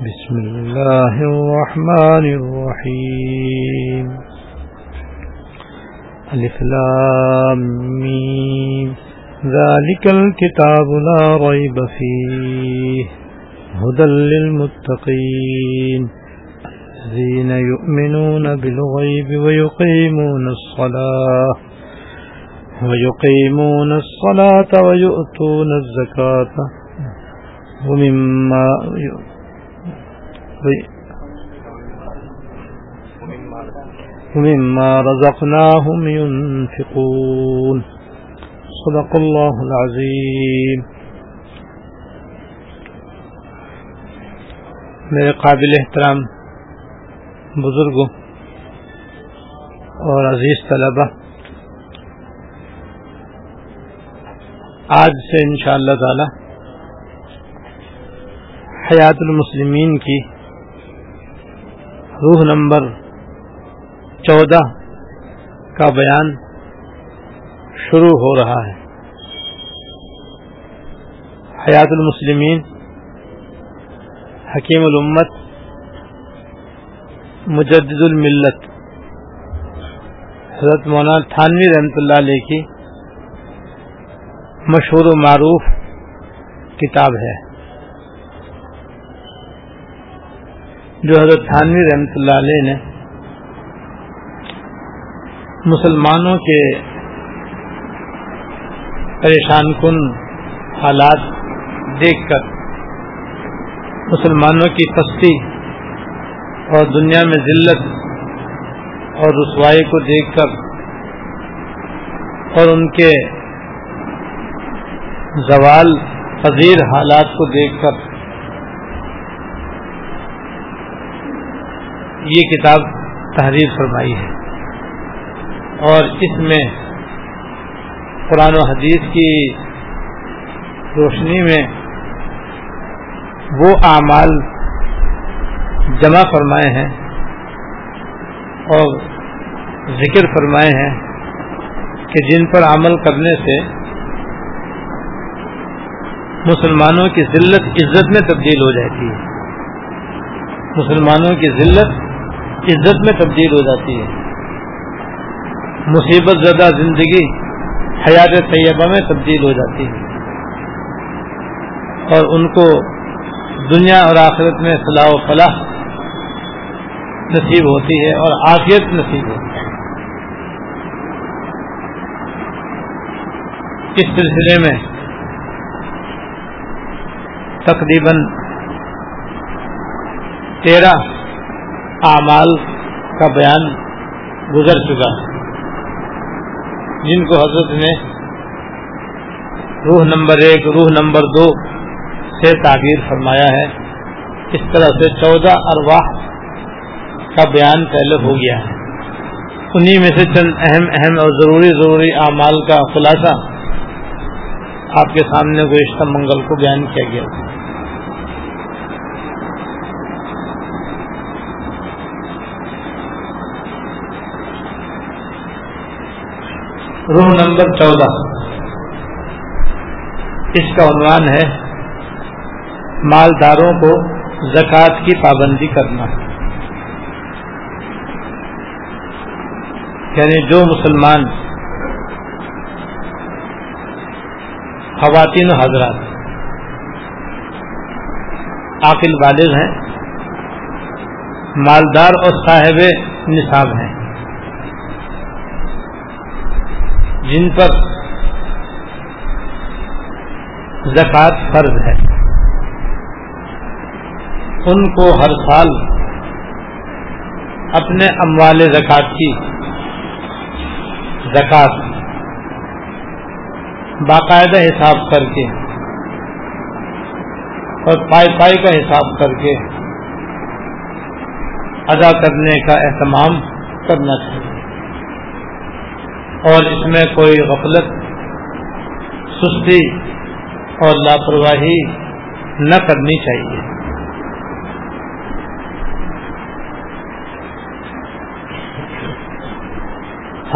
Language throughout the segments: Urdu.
بسم الله الرحمن الرحيم. ألف لام ميم. ذلك الكتاب لا ريب فيه. هدى للمتقين. الذين يؤمنون بالغيب ويقيمون الصلاة. ويقيمون الصلاة ويؤتون الزكاة. ومما ومما رزقناهم ينفقون۔ صدق الله العظيم میرے قابل احترام بزرگوں اور عزیز طلبہ، آج سے انشاءاللہ تعالی حیات المسلمین کی روح نمبر چودہ کا بیان شروع ہو رہا ہے۔ حیات المسلمین، حکیم الامت، مجدد الملت۔ حضرت مولانا تھانوی رحمۃ اللہ علیہ کی مشہور و معروف کتاب ہے۔ جو حضرت تھانوی رحمۃ اللہ علیہ نے مسلمانوں کے پریشان کن حالات دیکھ کر مسلمانوں کی پستی اور دنیا میں ذلت اور رسوائی کو دیکھ کر اور ان کے زوال پذیر حالات کو دیکھ کر یہ کتاب تحریر فرمائی ہے۔ اور اس میں قرآن و حدیث کی روشنی میں وہ اعمال جمع فرمائے ہیں اور ذکر فرمائے ہیں کہ جن پر عمل کرنے سے مسلمانوں کی ذلت عزت میں تبدیل ہو جاتی ہے۔ مسلمانوں کی ذلت عزت میں تبدیل ہو جاتی ہے۔ مصیبت زدہ زندگی حیات طیبہ میں تبدیل ہو جاتی ہے۔ اور ان کو دنیا اور آخرت میں صلاح و فلاح نصیب ہوتی ہے اور آفیت نصیب ہوتی ہے۔ اس سلسلے میں تقریباً تیرہ اعمال کا بیان گزر چکا۔ ہے جن کو حضرت نے روح نمبر ایک، روح نمبر دو سے تعبیر فرمایا ہے، اس طرح سے چودہ ارواح کا بیان پہلے ہو گیا ہے۔ انہی میں سے چند اہم اہم اور ضروری ضروری اعمال کا خلاصہ آپ کے سامنے گزشتہ منگل کو بیان کیا گیا۔ روح نمبر چودہ۔ اس کا عنوان ہے، مالداروں کو زکوٰۃ کی پابندی کرنا۔ یعنی جو مسلمان خواتین و حضرات عاقل والد ہیں، مالدار اور صاحب نصاب ہیں۔ جن پر زکوٰۃ فرض ہے۔ ان کو ہر سال اپنے اموال زکوٰۃ کی زکوٰۃ باقاعدہ حساب کر کے اور پائی پائی کا حساب کر کے ادا کرنے کا اہتمام کرنا چاہیے۔ اور اس میں کوئی غفلت، سستی اور لاپرواہی نہ کرنی چاہیے۔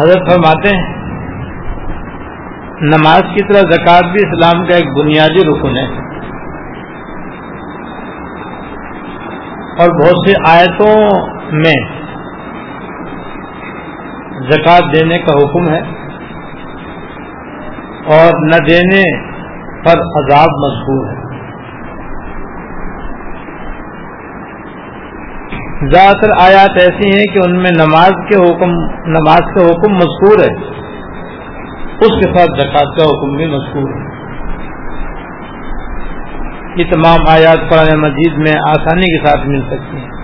حضرت فرماتے ہیں، نماز کی طرح زکوٰۃ بھی اسلام کا ایک بنیادی رکن ہے۔ اور بہت سی آیتوں میں زکوٰۃ دینے کا حکم ہے اور نہ دینے پر عذاب مذکور ہے۔ زیادہ تر آیات ایسی ہیں کہ ان میں نماز کے حکم، نماز کا حکم مذکور ہے۔ اس کے ساتھ زکوٰۃ کا حکم بھی مذکور ہے۔ یہ تمام آیات قرآن مجید میں آسانی کے ساتھ مل سکتی ہیں۔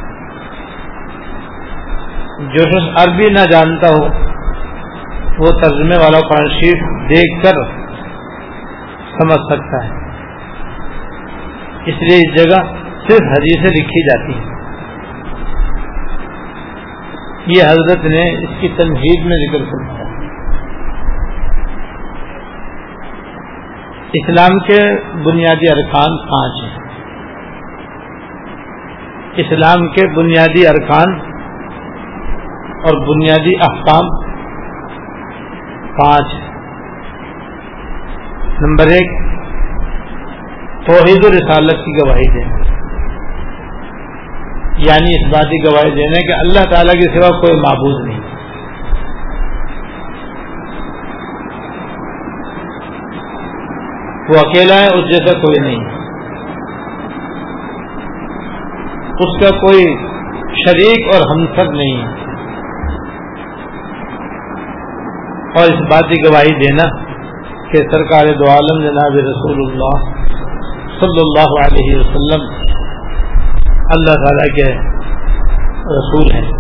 جو شخص عربی نہ جانتا ہو، وہ ترجمے والا قرآن شریف دیکھ کر سمجھ سکتا ہے۔ اس لیے اس جگہ صرف حدیثیں لکھی جاتی ہیں۔ یہ حضرت نے اس کی تنہید میں ذکر کرتا ہے اسلام کے بنیادی ارکان پانچ ہیں۔ اسلام کے بنیادی ارکان اور بنیادی احکام پانچ نمبر ایک، توحید و رسالت کی گواہی دینا۔ یعنی اس بات کی گواہی دینے کہ اللہ تعالی کے سوا کوئی معبود نہیں۔ وہ اکیلا ہے، اس جیسا کوئی نہیں۔ اس کا کوئی شریک اور ہمسر نہیں۔ ہے اور اس بات کی گواہی دینا کہ سرکار دو عالم جناب رسول اللہ صلی اللہ علیہ وسلم اللہ تعالی کے رسول ہیں۔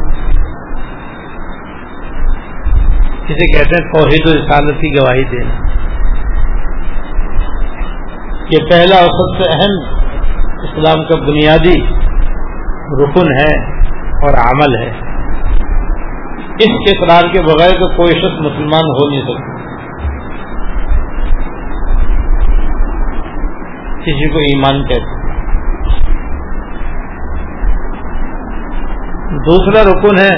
جسے کہتے ہیں توحید و رسالت کی گواہی دینا۔ یہ پہلا اور سب سے اہم اسلام کا بنیادی رکن ہے اور عمل ہے۔ اس کے کے بغیر تو کوئی شخص مسلمان ہو نہیں سکتا۔ کسی کو ایمان کہتے دوسرا رکن ہے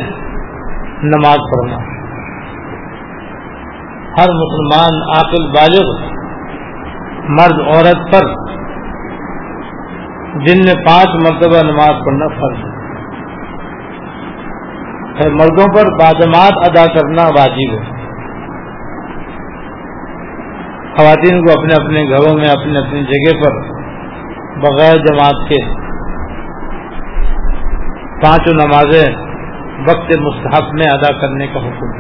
نماز پڑھنا۔ ہر مسلمان عاقل بالغ مرد عورت پر جن میں پانچ مرتبہ نماز پڑھنا فرض ہے۔ مردوں پر بادمات ادا کرنا واجب ہے۔ خواتین کو اپنے اپنے گھروں میں اپنی اپنی جگہ پر بغیر جماعت کے پانچوں نمازیں وقت مستحق میں ادا کرنے کا حکم۔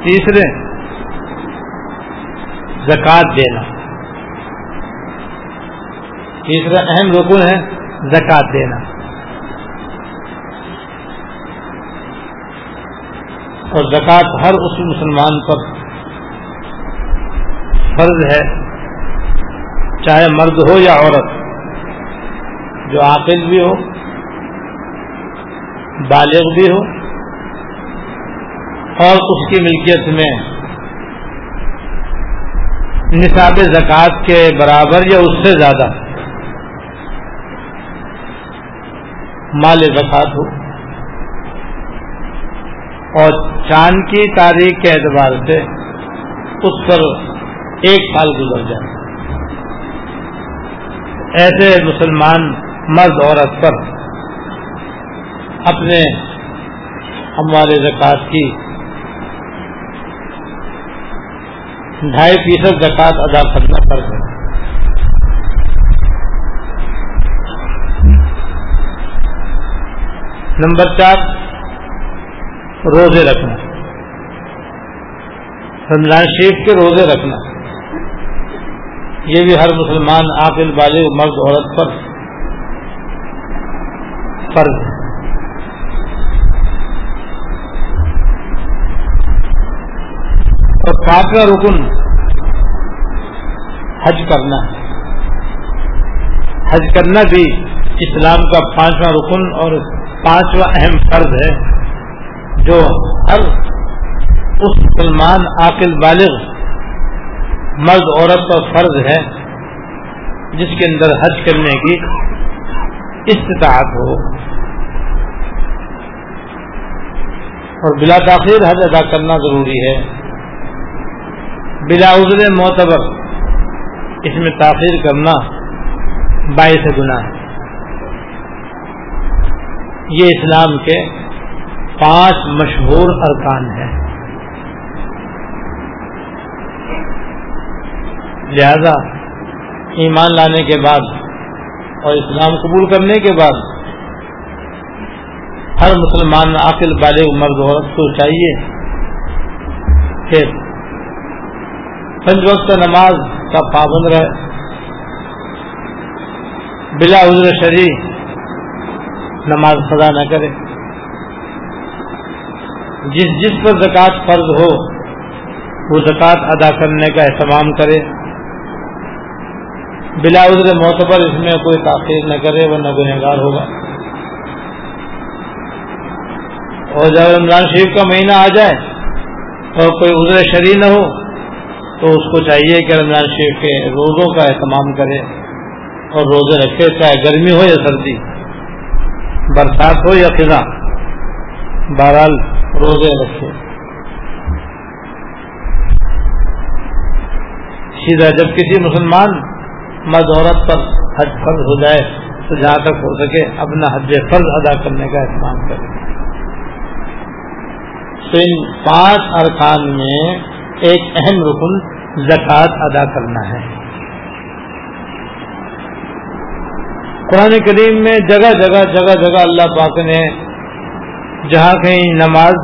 تیسرے، زکوٰۃ دینا۔ تیسرا اہم رکن ہے زکوٰۃ دینا۔ اور زکوٰۃ ہر اس مسلمان پر فرض ہے، چاہے مرد ہو یا عورت، جو عاقل بھی ہو، بالغ بھی ہو، اور اس کی ملکیت میں نصاب زکوٰۃ کے برابر یا اس سے زیادہ۔ مال زکوٰۃ ہو۔ اور چاند کی تاریخ کے اعتبار سے اس پر ایک سال گزر جائے۔ ایسے مسلمان مرد عورت پر اپنے ہمارے زکوٰۃ کی ڈھائی فیصد زکوٰۃ ادا کرنا پڑ گیا نمبر چار، روزے رکھنا۔ رمضان شریف کے روزے رکھنا۔ یہ بھی ہر مسلمان عاقل، بالغ، مرد، عورت پر فرض ہے۔ اور پانچواں رکن، حج کرنا۔ حج کرنا بھی اسلام کا پانچواں رکن اور پانچواں اہم فرض ہے جو ہر اس مسلمان عاقل بالغ، مرد، عورت کا فرض ہے، جس کے اندر حج کرنے کی استطاعت ہو۔ اور بلا تاخیر حج ادا کرنا ضروری ہے۔ بلا عذر معتبر، اس میں تاخیر کرنا باعث گناہ ہے۔ یہ اسلام کے پانچ مشہور ارکان ہیں۔ لہذا ایمان لانے کے بعد اور اسلام قبول کرنے کے بعد ہر مسلمان عقل بالغ، مرد، عورت کو چاہیے کہ پنج وقت نماز کا پابند رہے۔ بلا عذر شری نماز خدا نہ کرے۔ جس جس پر زکوٰۃ فرض ہو، وہ زکوٰۃ ادا کرنے کا اہتمام کرے۔ بلا عذر معتبر اس میں کوئی تاخیر نہ کرے وہ نہ گنہگار ہوگا۔ اور جب رمضان شریف کا مہینہ آ جائے اور کوئی عذر شری نہ ہو، تو اس کو چاہیے کہ رمضان شریف کے روزوں کا اہتمام کرے۔ اور روزے رکھے، چاہے گرمی ہو یا سردی۔ برسات ہو یا خزاں بہرحال روزے رکھے۔ سیدھا جب کسی مسلمان مرد عورت پر حج فرض ہو جائے تو جہاں تک ہو سکے اپنا حج فرض ادا کرنے کا اہتمام کرے۔ تو ان پانچ ارکان میں ایک اہم رکن زکوٰۃ ادا کرنا ہے۔ قرآن کریم میں جگہ جگہ جگہ جگہ اللہ پاک نے جہاں کہیں نماز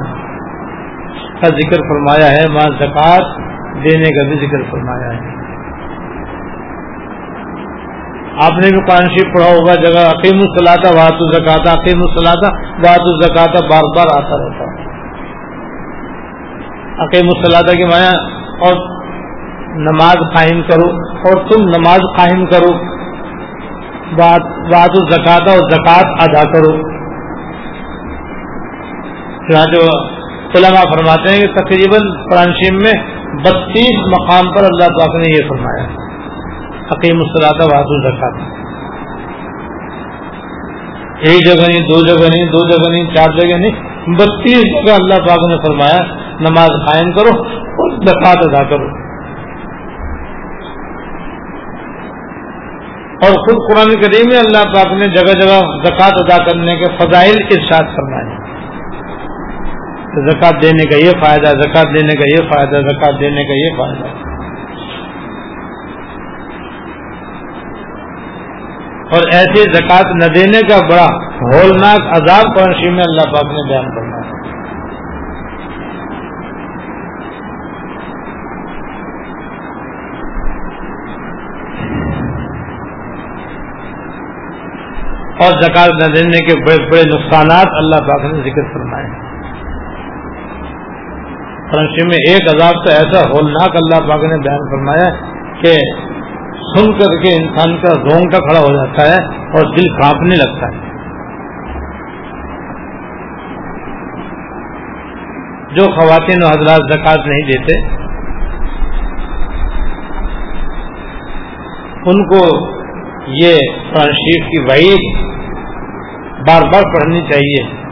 کا ذکر فرمایا ہے، وہاں زکوٰۃ دینے کا بھی ذکر فرمایا ہے۔ آپ نے بھی قرآن شریف پڑھا ہوگا، جگہ عقیم الصلاح وہاں تو زکاتا عقیم الصلاح وہاں تو بار بار آتا رہتا عقیم الصلاح کی مایا اور نماز قائم کرو، اور تم نماز قائم کرو۔ بات زکات اور زکوٰۃ ادا کرو۔ جو علماء فرماتے ہیں کہ تقریباً قرآن شیم میں بتیس مقام پر اللہ پاک نے یہ فرمایا حقیم الصلاح واد الزکات ایک جگہ نہیں، دو جگہ نہیں، دو جگہ نہیں، چار جگہ نہیں، بتیس جگہ اللہ پاک نے فرمایا نماز قائم کرو اور زکات ادا کرو۔ اور خود قرآن کریم میں اللہ پاک نے جگہ جگہ زکات ادا کرنے کے فضائل ارشاد فرمائے زکات دینے کا یہ فائدہ زکات دینے کا یہ فائدہ زکات دینے کا یہ فائدہ۔ اور ایسے زکات نہ دینے کا بڑا ہولناک عذاب قرآن میں اللہ پاک نے بیان کرنا ہے اور زکات نہ دینے کے بڑے بڑے نقصانات اللہ پاک نے ذکر فرمائے فرنشی میں ایک عذاب تو ایسا ہولناک اللہ پاک نے بیان فرمایا کہ سن کر کے انسان کا رونگٹا کھڑا ہو جاتا ہے اور دل کانپنے لگتا ہے۔ جو خواتین و حضرات زکات نہیں دیتے، ان کو یہ قرآن شریف کی وعید بار بار پڑھنی چاہیے۔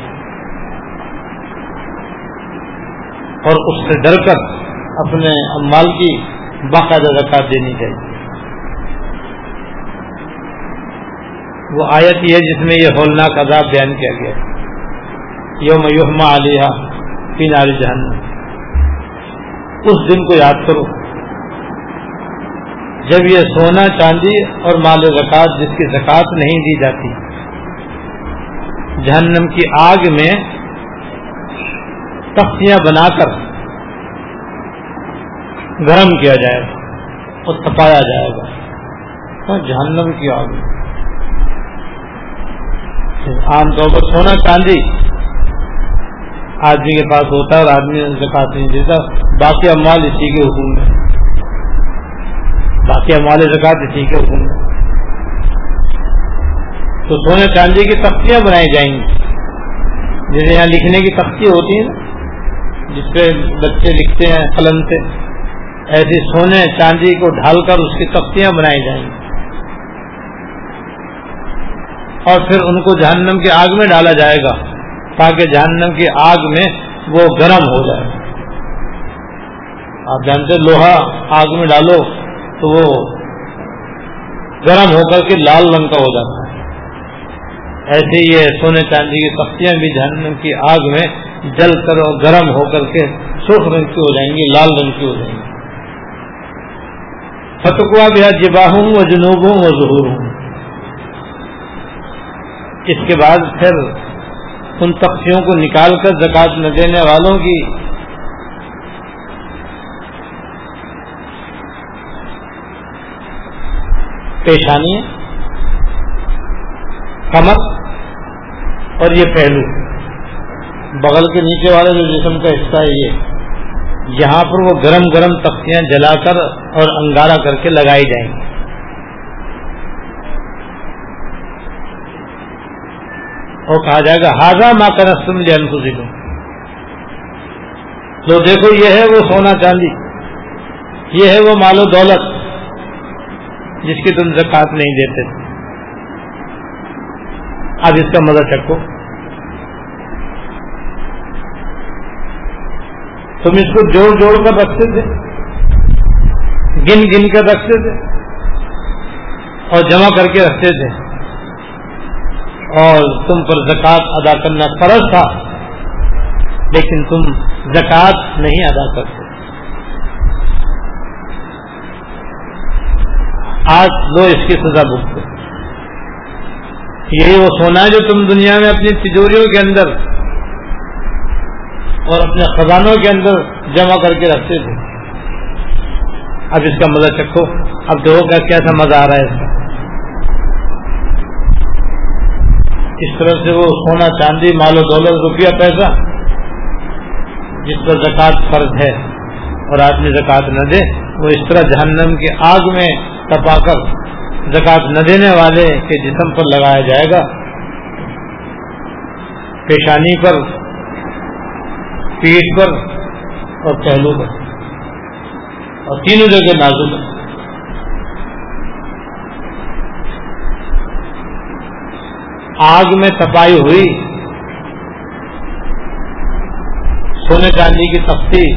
اور اس سے ڈر کر اپنے مال کی باقاعدہ زکات دینی چاہیے۔ وہ آیت یہ جس میں یہ ہولناک عذاب بیان کیا گیا۔ یوم یوما علیہ پین علی جہنم۔ اس دن کو یاد کرو۔ جب یہ سونا، چاندی اور مال زکات، جس کی زکات نہیں دی جاتی، جہنم کی آگ میں تختیاں بنا کر گرم کیا جائے گا اور تپایا جائے گا جہنم کی آگ عام طور پر سونا، چاندی، آدمی کے پاس ہوتا ہے اور آدمی زکات نہیں دیتا، باقی امال اسی کے حکم میں۔ باقی امال زکات اسی کے حکم تو سونے چاندی کی تختیاں بنائی جائیں گی۔ جیسے یہاں لکھنے کی تختی ہوتی ہے جس پہ بچے لکھتے ہیں قلم سے، ایسی سونے چاندی کو ڈھال کر اس کی تختیاں بنائی جائیں گی۔ اور پھر ان کو جہنم کی آگ میں ڈالا جائے گا، تاکہ جہنم کی آگ میں وہ گرم ہو جائے۔ آپ جانتے لوہا آگ میں ڈالو تو وہ گرم ہو کر کے لال رنگ کا ہو جاتا ہے۔ ایسے یہ سونے چاندی کی تختیاں بھی جہنم کی آگ میں جل کر اور گرم ہو کر کے سرخ رنگ کی ہو جائیں گی، لال رنگ کی ہو جائیں گی۔ فتقوا بھی جبا ہوں وہ جنوب ہوں ظہور ہوں اس کے بعد پھر ان تختیوں کو نکال کر زکات نہ دینے والوں کی پیشانی کمر اور یہ پہلو۔ بغل کے نیچے والے جو جسم کا حصہ ہے یہ، یہاں پر وہ گرم گرم تختیاں جلا کر اور انگارا کر کے لگائی جائیں گی۔ اور کہا جائے گا ہاضا ماں کا رسم جن کو تو دیکھو، یہ ہے وہ سونا چاندی، یہ ہے وہ مال و دولت۔ جس کی تم زکات نہیں دیتے۔ تھے اب اس کا مزہ چکو تم اس کو جوڑ جوڑ کر رکھتے تھے۔ گن گن کر رکھتے تھے۔ اور جمع کر کے رکھتے تھے۔ اور تم پر زکوٰۃ ادا کرنا فرض تھا، لیکن تم زکوٰۃ نہیں ادا کرتے۔ آج لو اس کی سزا بھگتے یہی وہ سونا ہے جو تم دنیا میں اپنی تجوریوں کے اندر اور اپنے خزانوں کے اندر جمع کر کے رکھتے تھے۔ اب اس کا مزہ چکھو۔ اب دیکھو کا کیسا مزہ آ رہا ہے اس کا۔ اس طرح سے وہ سونا چاندی، مال و دولت، روپیہ، پیسہ، جس پر زکوٰۃ فرض ہے اور آدمی زکوٰۃ نہ دے، وہ اس طرح جہنم کی آگ میں تپا کر زکات نہ دینے والے کے جسم پر لگایا جائے گا۔ پیشانی پر پیٹ پر اور پہلو پر۔ اور تینوں جگہ نازک آگ میں تپائی ہوئی، سونے چاندی کی تختی،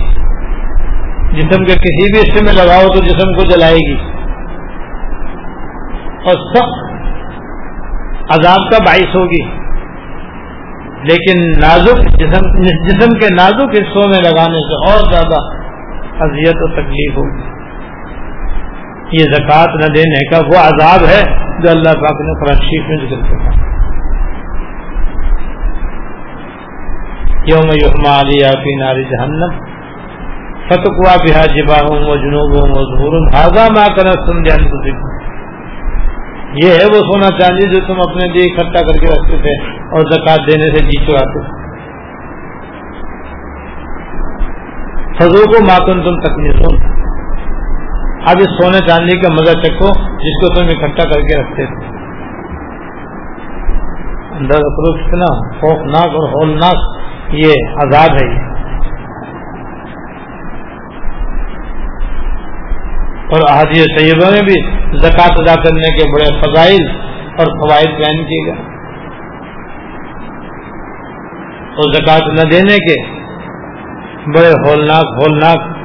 جسم کے کسی بھی حصے میں لگاؤ تو جسم کو جلائے گی۔ اور سخت عذاب کا باعث ہوگی۔ لیکن نازک جسم جسم کے نازک حصوں میں لگانے سے اور زیادہ اذیت و تکلیف ہوگی۔ یہ زکوٰۃ نہ دینے کا وہ عذاب ہے جو اللہ پاک نے شیف میں ذکر کیا۔ یوم یوم علیہ فی ناری جہنم فتقوا بہا جبا ہوں وہ جنوب ہوں وہ ظہور ہاضا ماں کر سن جان یہ ہے وہ سونا چاندی جو تم اپنے لیے اکٹھا کر کے رکھتے تھے اور زکات دینے سے جی چڑھاتے فضو کو ماتن تم تکلیف اب اس سونے چاندی کا مزہ چکھو جس کو تم اکٹھا کر کے رکھتے تھے۔ اندر کتنا خوفناک اور ہولناک یہ آزاد ہے یہ۔ اور احادی طیبہ میں بھی زکوٰۃ ادا کرنے کے بڑے فضائل اور فوائد بیان کیے گئے۔ اور زکوٰۃ نہ دینے کے بڑے ہولناک ہولناک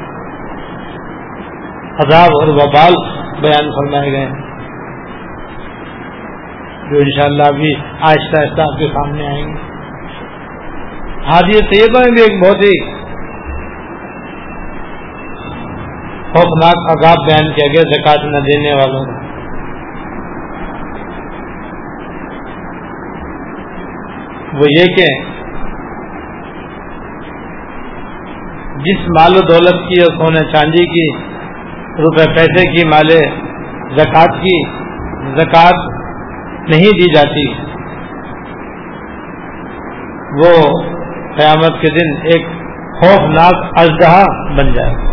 عذاب اور وبال بیان فرمائے گئے۔ جو انشاءاللہ ابھی آہستہ آہستہ آپ کے سامنے آئیں گے۔ حاضی طیبہ میں بھی ایک بہت ہی خوفناک عذاب بیان کیا گیا، زکات نہ دینے والوں کا وہ یہ کہ جس مال و دولت کی اور سونے چاندی کی، روپے پیسے کی، مالے زکوٰۃ کی زکوٰۃ نہیں دی جاتی۔ وہ قیامت کے دن ایک خوفناک اژدہا بن جائے۔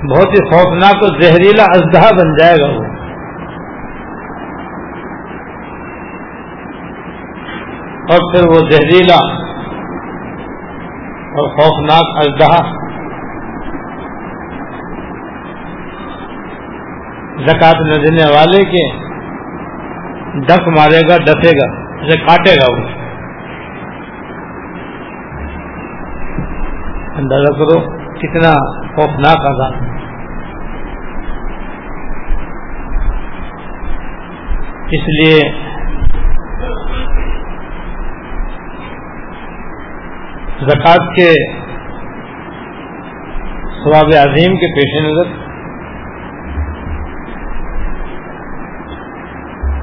بہت ہی خوفناک اور زہریلا اژدہا بن جائے گا وہ۔ اور پھر وہ زہریلا اور خوفناک اژدہا زکات نہ دینے والے کے ڈک مارے گا ڈسے گا، اسے کاٹے گا وہ۔ اندازہ کرو۔ کتنا خوفناک آزاد اس لیے زکوٰۃ کے ثواب عظیم کے پیش نظر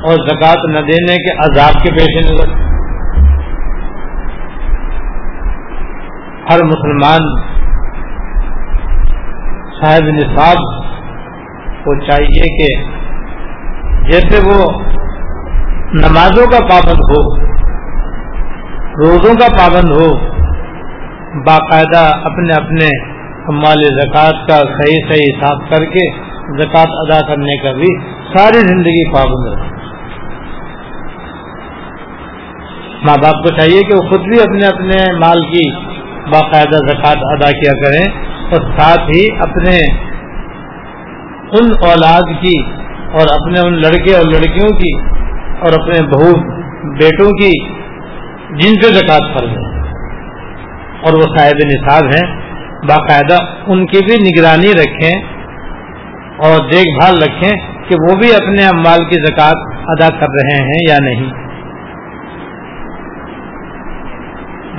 اور زکوٰۃ نہ دینے کے عذاب کے پیش نظر۔ ہر مسلمان صاحب نصاب کو چاہیے کہ جیسے وہ نمازوں کا پابند ہو، روزوں کا پابند ہو، باقاعدہ اپنے اپنے مال زکوٰۃ کا صحیح صحیح حساب کر کے زکوٰۃ ادا کرنے کا بھی ساری زندگی پابند رہے۔ ماں باپ کو چاہیے کہ وہ خود بھی اپنے اپنے مال کی باقاعدہ زکوٰۃ ادا کیا کریں۔ اور ساتھ ہی اپنے ان اولاد کی اور اپنے ان لڑکے اور لڑکیوں کی اور اپنے بہو بیٹوں کی جن سے زکوٰۃ فرض ہے۔ اور وہ صاحب نصاب ہیں۔ باقاعدہ ان کی بھی نگرانی رکھیں اور دیکھ بھال رکھیں کہ وہ بھی اپنے اموال کی زکوٰۃ ادا کر رہے ہیں یا نہیں۔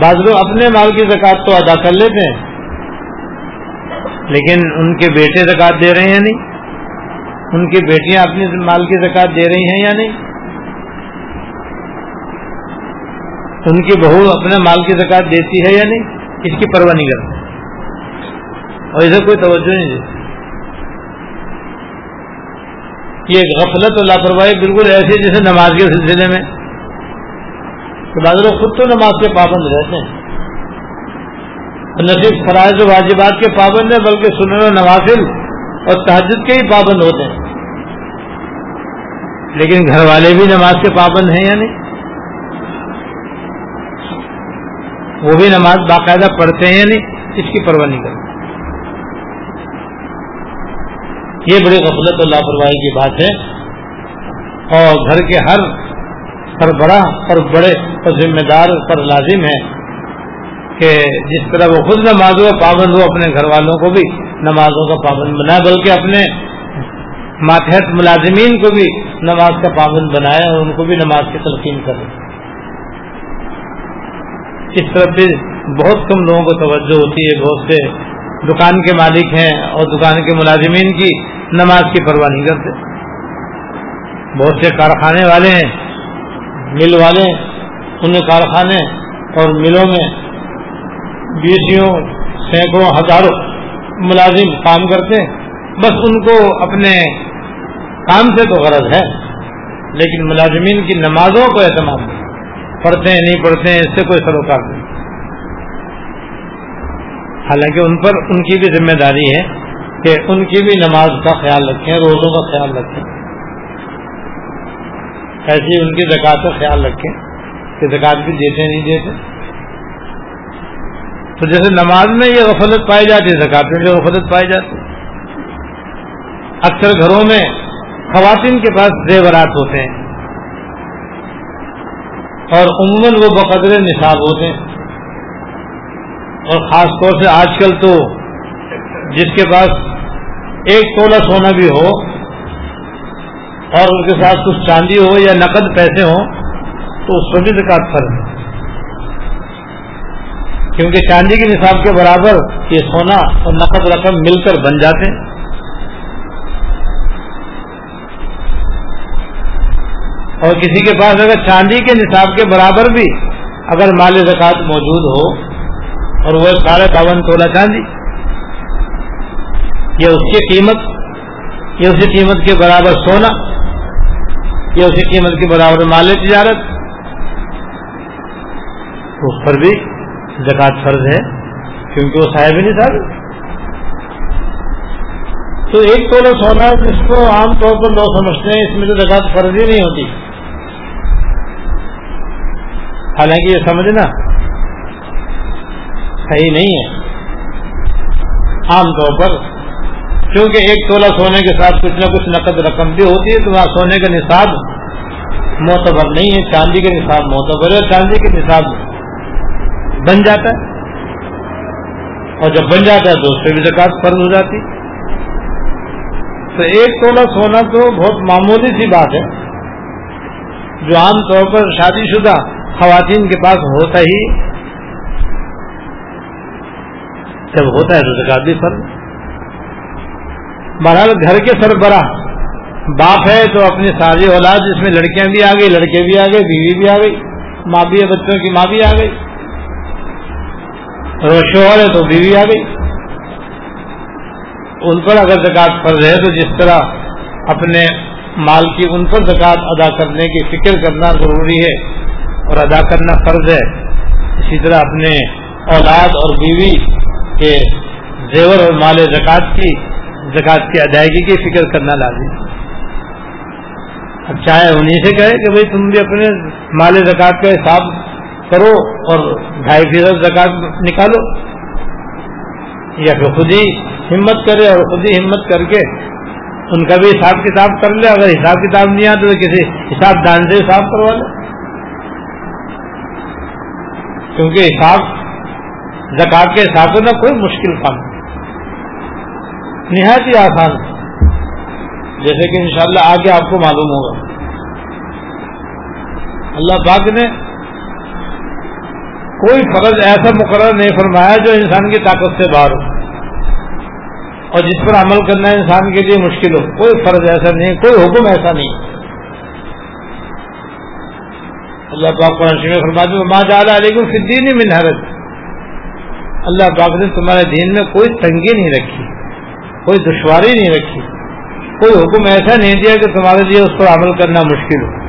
بعض لوگ اپنے مال کی زکوٰۃ تو ادا کر لیتے ہیں۔ لیکن ان کے بیٹے زکوٰۃ دے رہے ہیں یا نہیں؟ ان کی بیٹیاں اپنی مال کی زکوٰۃ دے رہی ہیں یا نہیں؟ ان کی بہو اپنے مال کی زکات دیتی ہے یا نہیں؟ اس کی پرواہ نہیں کرتے اور ادھر کوئی توجہ نہیں دیتی۔ یہ غفلت اور لاپرواہی بالکل ایسی جیسے نماز کے سلسلے میں۔ بعض لوگ خود تو نماز کے پابند رہتے ہیں۔ نصیب فرائض و واجبات کے پابند ہیں، بلکہ سنن و نوافل اور تحجد کے ہی پابند ہوتے ہیں۔ لیکن گھر والے بھی نماز کے پابند ہیں یا نہیں؟ وہ بھی نماز باقاعدہ پڑھتے ہیں نہیں؟ اس کی پرواہ نہیں کرتے۔ یہ بڑی غفلت اور لاپرواہی کی بات ہے۔ اور گھر کے ہر ہر بڑا اور بڑے اور ذمہ دار، پر لازم ہے۔ کہ جس طرح وہ خود نمازوں کا پابند ہو اپنے گھر والوں کو بھی، نمازوں کا پابند بنائے بلکہ اپنے ماتحت ملازمین کو بھی نماز کا پابند بنائے اور ان کو بھی نماز کی تلقین کرے اس طرف بھی بہت کم لوگوں کو توجہ ہوتی ہے، بہت سے دکان کے مالک ہیں اور دکان کے ملازمین کی نماز کی پرواہ نہیں کرتے۔ بہت سے کارخانے والے ہیں، مل والے ان کارخانے اور ملوں میں بیسوں سینکڑوں، ہزاروں ملازم کام کرتے ہیں۔ بس ان کو اپنے کام سے تو غرض ہے، لیکن ملازمین کی نمازوں کو اعتماد نہیں پڑھتے ہیں، نہیں پڑھتے ہیں، اس سے کوئی سروکار نہیں۔ حالانکہ ان پر ان کی بھی ذمہ داری ہے کہ ان کی بھی نماز کا خیال رکھیں، روزوں کا خیال رکھیں۔ ایسی ان کی زکات کا خیال رکھیں کہ زکات بھی دیتے نہیں دیتے۔ تو جیسے نماز میں یہ غفلت پائی جاتی ہے، زکات میں بھی غفلت پائی جاتی اکثر گھروں میں خواتین کے پاس زیورات ہوتے ہیں۔ اور عموماً وہ بقدر نصاب ہوتے ہیں۔ اور خاص طور سے آج کل تو جس کے پاس ایک تولہ سونا بھی ہو اور اس کے ساتھ کچھ چاندی ہو یا نقد پیسے ہوں، تو اس پر بھی زکات فرض ہے۔ کیونکہ چاندی کے نصاب کے برابر یہ سونا اور نقد رقم مل کر بن جاتے ہیں۔ اور کسی کے پاس اگر چاندی کے نصاب کے برابر بھی اگر مال زکات موجود ہو اور وہ سارے باون تولا چاندی یا اس کی قیمت یا اسی قیمت کے برابر سونا یا اسی قیمت کے برابر مال تجارت، اس پر بھی زکات فرض ہے، کیونکہ وہ صاحب نہیں صاحب تو ایک تولہ سونا جس کو عام طور پر لوگ سمجھتے ہیں، اس میں تو زکات فرض ہی نہیں ہوتی۔ حالانکہ یہ سمجھنا صحیح نہیں ہے۔ عام طور پر، کیونکہ ایک تولہ سونے کے ساتھ کچھ نہ کچھ نقد رقم بھی ہوتی ہے، تو وہاں سونے کا نصاب معتبر نہیں ہے، چاندی کے نصاب معتبر ہے چاندی کے نصاب بن جاتا ہے۔ اور جب بن جاتا ہے تو اس پہ بھی زکات فرض ہو جاتی۔ تو ایک تولہ سونا تو بہت معمولی سی بات ہے۔ جو عام طور پر شادی شدہ خواتین کے پاس ہوتا ہی جب ہوتا ہے تو زکات بھی فرض۔ بہرحال گھر کے سربراہ باپ ہے تو اپنی ساری اولاد جس میں لڑکیاں بھی آ گئی، لڑکے بھی آ گئے، بیوی بھی آ گئی، ماں بھی ہے، بچوں کی ماں بھی آ گئی۔ شوہر ہے تو بیوی آ گئی۔ ان پر اگر زکات فرض ہے تو جس طرح اپنے مال کی ان پر زکات ادا کرنے کی فکر کرنا ضروری ہے اور ادا کرنا فرض ہے، اسی طرح اپنے اولاد اور بیوی کے زیور اور مال زکات کی زکات کی ادائیگی کی فکر کرنا لازم اب چاہے انہیں سے کہے کہ بھئی تم بھی اپنے مال زکات کا حساب کرو اور ڈھائی فیصد زکات نکالو۔ یا پھر خود ہی ہمت کرے اور خود ہی ہمت کر کے ان کا بھی حساب کتاب کر لے۔ اگر حساب کتاب نہیں آتا تو کسی حساب دان سے حساب کروا لے۔ کیونکہ حساب زکات کے حساب سے نہ کوئی مشکل کام نہایت ہی آسان۔ جیسے کہ انشاءاللہ شاء آگے آپ کو معلوم ہوگا۔ اللہ پاک نے کوئی فرض ایسا مقرر نہیں فرمایا جو انسان کی طاقت سے باہر ہو۔ اور جس پر عمل کرنا انسان کے لیے مشکل ہو۔ کوئی فرض ایسا نہیں، کوئی حکم ایسا نہیں۔ اللہ پاک کو ماں جالا علیکم فدین من حرت اللہ پاک نے تمہارے دین میں کوئی تنگی نہیں رکھی، کوئی دشواری نہیں رکھی۔ کوئی حکم ایسا نہیں دیا کہ تمہارے لیے اس پر عمل کرنا مشکل ہو۔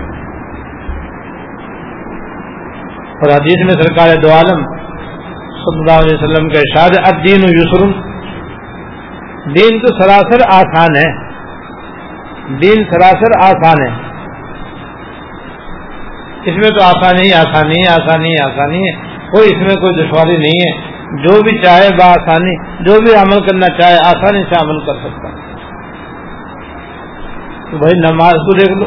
اور حدیث میں سرکار دو عالم صلی اللہ علیہ وسلم کا ارشاد الدین یسرم دین تو سراسر آسان ہے۔ دین سراسر آسان ہے۔ اس میں تو آسانی ہی آسانی ہے آسانی آسانی ہے۔ کوئی اس میں کوئی دشواری نہیں ہے۔ جو بھی چاہے بآسانی جو بھی عمل کرنا چاہے، آسانی سے عمل کر سکتا تو بھائی نماز کو دیکھ لو۔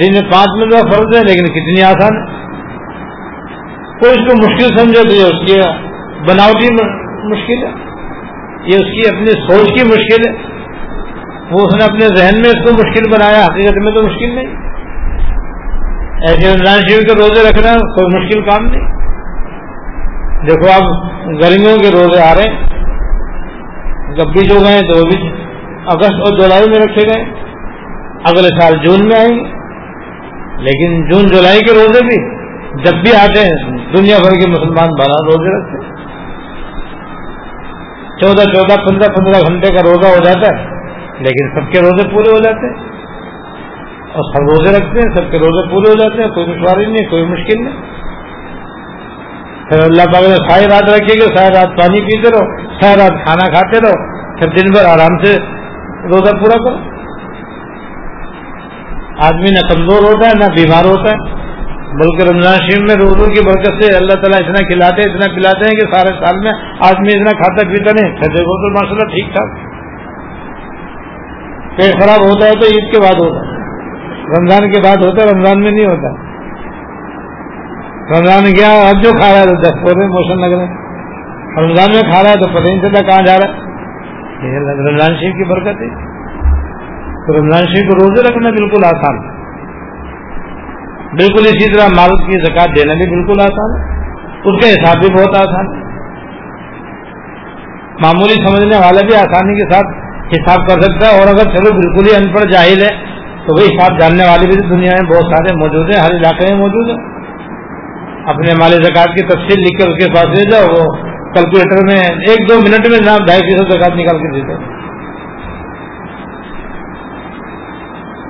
دن میں پانچ منٹ کا فرض ہے، لیکن کتنی آسان ہے۔ کوئی اس کو مشکل سمجھے تو یہ اس کی بناوٹی مشکل ہے۔ یہ اس کی اپنی سوچ کی مشکل ہے۔ وہ اس نے اپنے ذہن میں اس کو مشکل بنایا، حقیقت میں تو مشکل نہیں۔ ایسے رمضان شریف کے روزے رکھنا کوئی مشکل کام نہیں۔ دیکھو آپ گرمیوں کے روزے آ رہے ہیں۔ گبی جو گئے تو وہ بھی اگست اور جولائی میں رکھے گئے۔ اگلے سال جون میں آئیں گے۔ لیکن جون جولائی کے روزے بھی جب بھی آتے ہیں دنیا بھر کے مسلمان بارہ روزے رکھتے چودہ چودہ پندرہ پندرہ گھنٹے کا روزہ ہو جاتا ہے، لیکن سب کے روزے پورے ہو جاتے ہیں۔ اور سب روزے رکھتے ہیں، سب کے روزے پورے ہو جاتے ہیں، کوئی دشواری نہیں، کوئی مشکل نہیں۔ پھر اللہ پاک نے ساری رات رکھیے گا ساری رات پانی پیتے رہو، ساری رات کھانا کھاتے رہو، پھر دن بھر آرام سے روزہ پورا کرو۔ آدمی نہ کمزور ہوتا ہے، نہ بیمار ہوتا ہے۔ بلکہ رمضان شریف میں روزوں کی برکت سے اللہ تعالیٰ اتنا کھلاتے ہیں، اتنا پلاتے ہیں کہ سارے سال میں آدمی اتنا کھاتا پیتا نہیں۔ کھاتے وہ تو ماشاء اللہ ٹھیک ٹھاک۔ پیٹ خراب ہوتا ہے تو عید کے بعد ہوتا ہے۔ رمضان کے بعد ہوتا ہے، رمضان میں نہیں ہوتا۔ رمضان گیا، اب جو کھا رہا ہے تو دس پودے موشن لگ رہے ہیں رمضان میں کھا رہا ہے تو پتہ نہیں چلتا کہاں جا رہا ہے۔ رمضان شریف کی برکت ہے۔ تو رمضان شریف کو روزے رکھنا بالکل آسان۔ ہے بالکل اسی طرح مال کی زکات دینا بھی بالکل آسان ہے۔ اس کا حساب بھی بہت آسان ہے۔ معمولی سمجھنے والا بھی آسانی کے ساتھ حساب کر سکتا ہے اور اگر چلو بالکل ہی ان پڑھ جاہل ہے، تو وہی حساب جاننے والے بھی دنیا میں بہت سارے موجود ہیں، ہر علاقے میں موجود ہیں۔ اپنے مال زکات کی تفصیل لکھ کر اس کے پاس لے جاؤ، وہ کیلکولیٹر میں ایک دو منٹ میں جناب ڈھائی فیصد زکات نکال کے دیتے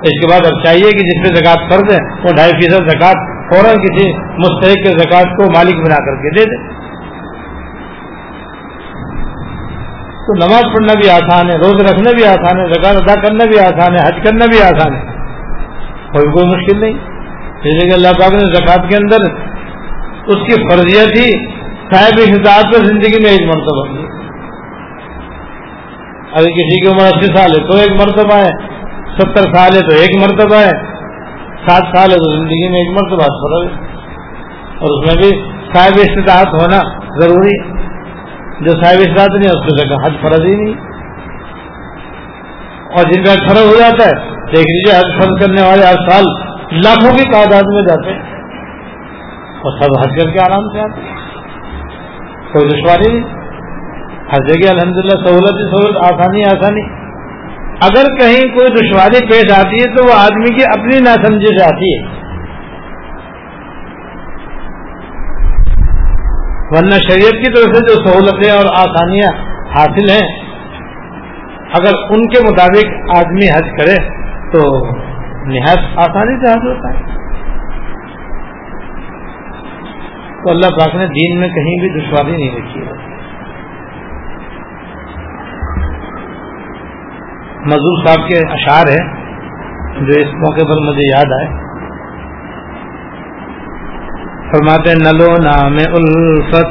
اس کے بعد اب چاہیے کہ جس پہ زکات فرض ہے، وہ ڈھائی فیصد زکات فوراً کسی مستحق کے زکات کو مالک بنا کر کے دے دے۔ تو نماز پڑھنا بھی آسان ہے روز رکھنا بھی آسان ہے زکات ادا کرنا بھی آسان ہے، حج کرنا بھی آسان ہے۔ کوئی کوئی مشکل نہیں۔ جیسے کہ اللہ پاک نے زکات کے اندر اس کی فرضیت تھی صاحب حساب پر زندگی میں ایک مرتبہ اگر کسی کی عمر اسی سال ہے تو ایک مرتبہ ہے۔ ستر سال ہے تو ایک مرتبہ ہے، سات سال ہے تو زندگی میں ایک مرتبہ فرض ہے اور اس میں بھی صاحب استطاعت ہونا ضروری ہے۔ جو صاحب استطاعت نہیں، اس کو جگہ حج فرض ہی نہیں۔ اور جن کا فرض ہو جاتا ہے، دیکھ لیجیے حج فرض کرنے والے ہر سال لاکھوں کی تعداد میں جاتے ہیں۔ اور سب حج کر کے آرام سے آتے کوئی دشواری نہیں۔ ہر جگہ الحمد للہ سہولت ہی سہولت، آسانی آسانی۔ اگر کہیں کوئی دشواری پیش آتی ہے تو وہ آدمی کی اپنی ناسمجھی سے آتی ہے۔ ورنہ شریعت کی طرف سے جو سہولتیں اور آسانیاں حاصل ہیں، اگر ان کے مطابق آدمی حج کرے تو نہایت آسانی سے حاصل ہوتا ہے۔ تو اللہ پاک نے دین میں کہیں بھی دشواری نہیں رکھی۔ ہے مزدور صاحب کے اشعار ہیں، جو اس موقع پر مجھے یاد آئے۔ فرماتے نلو نام الفت،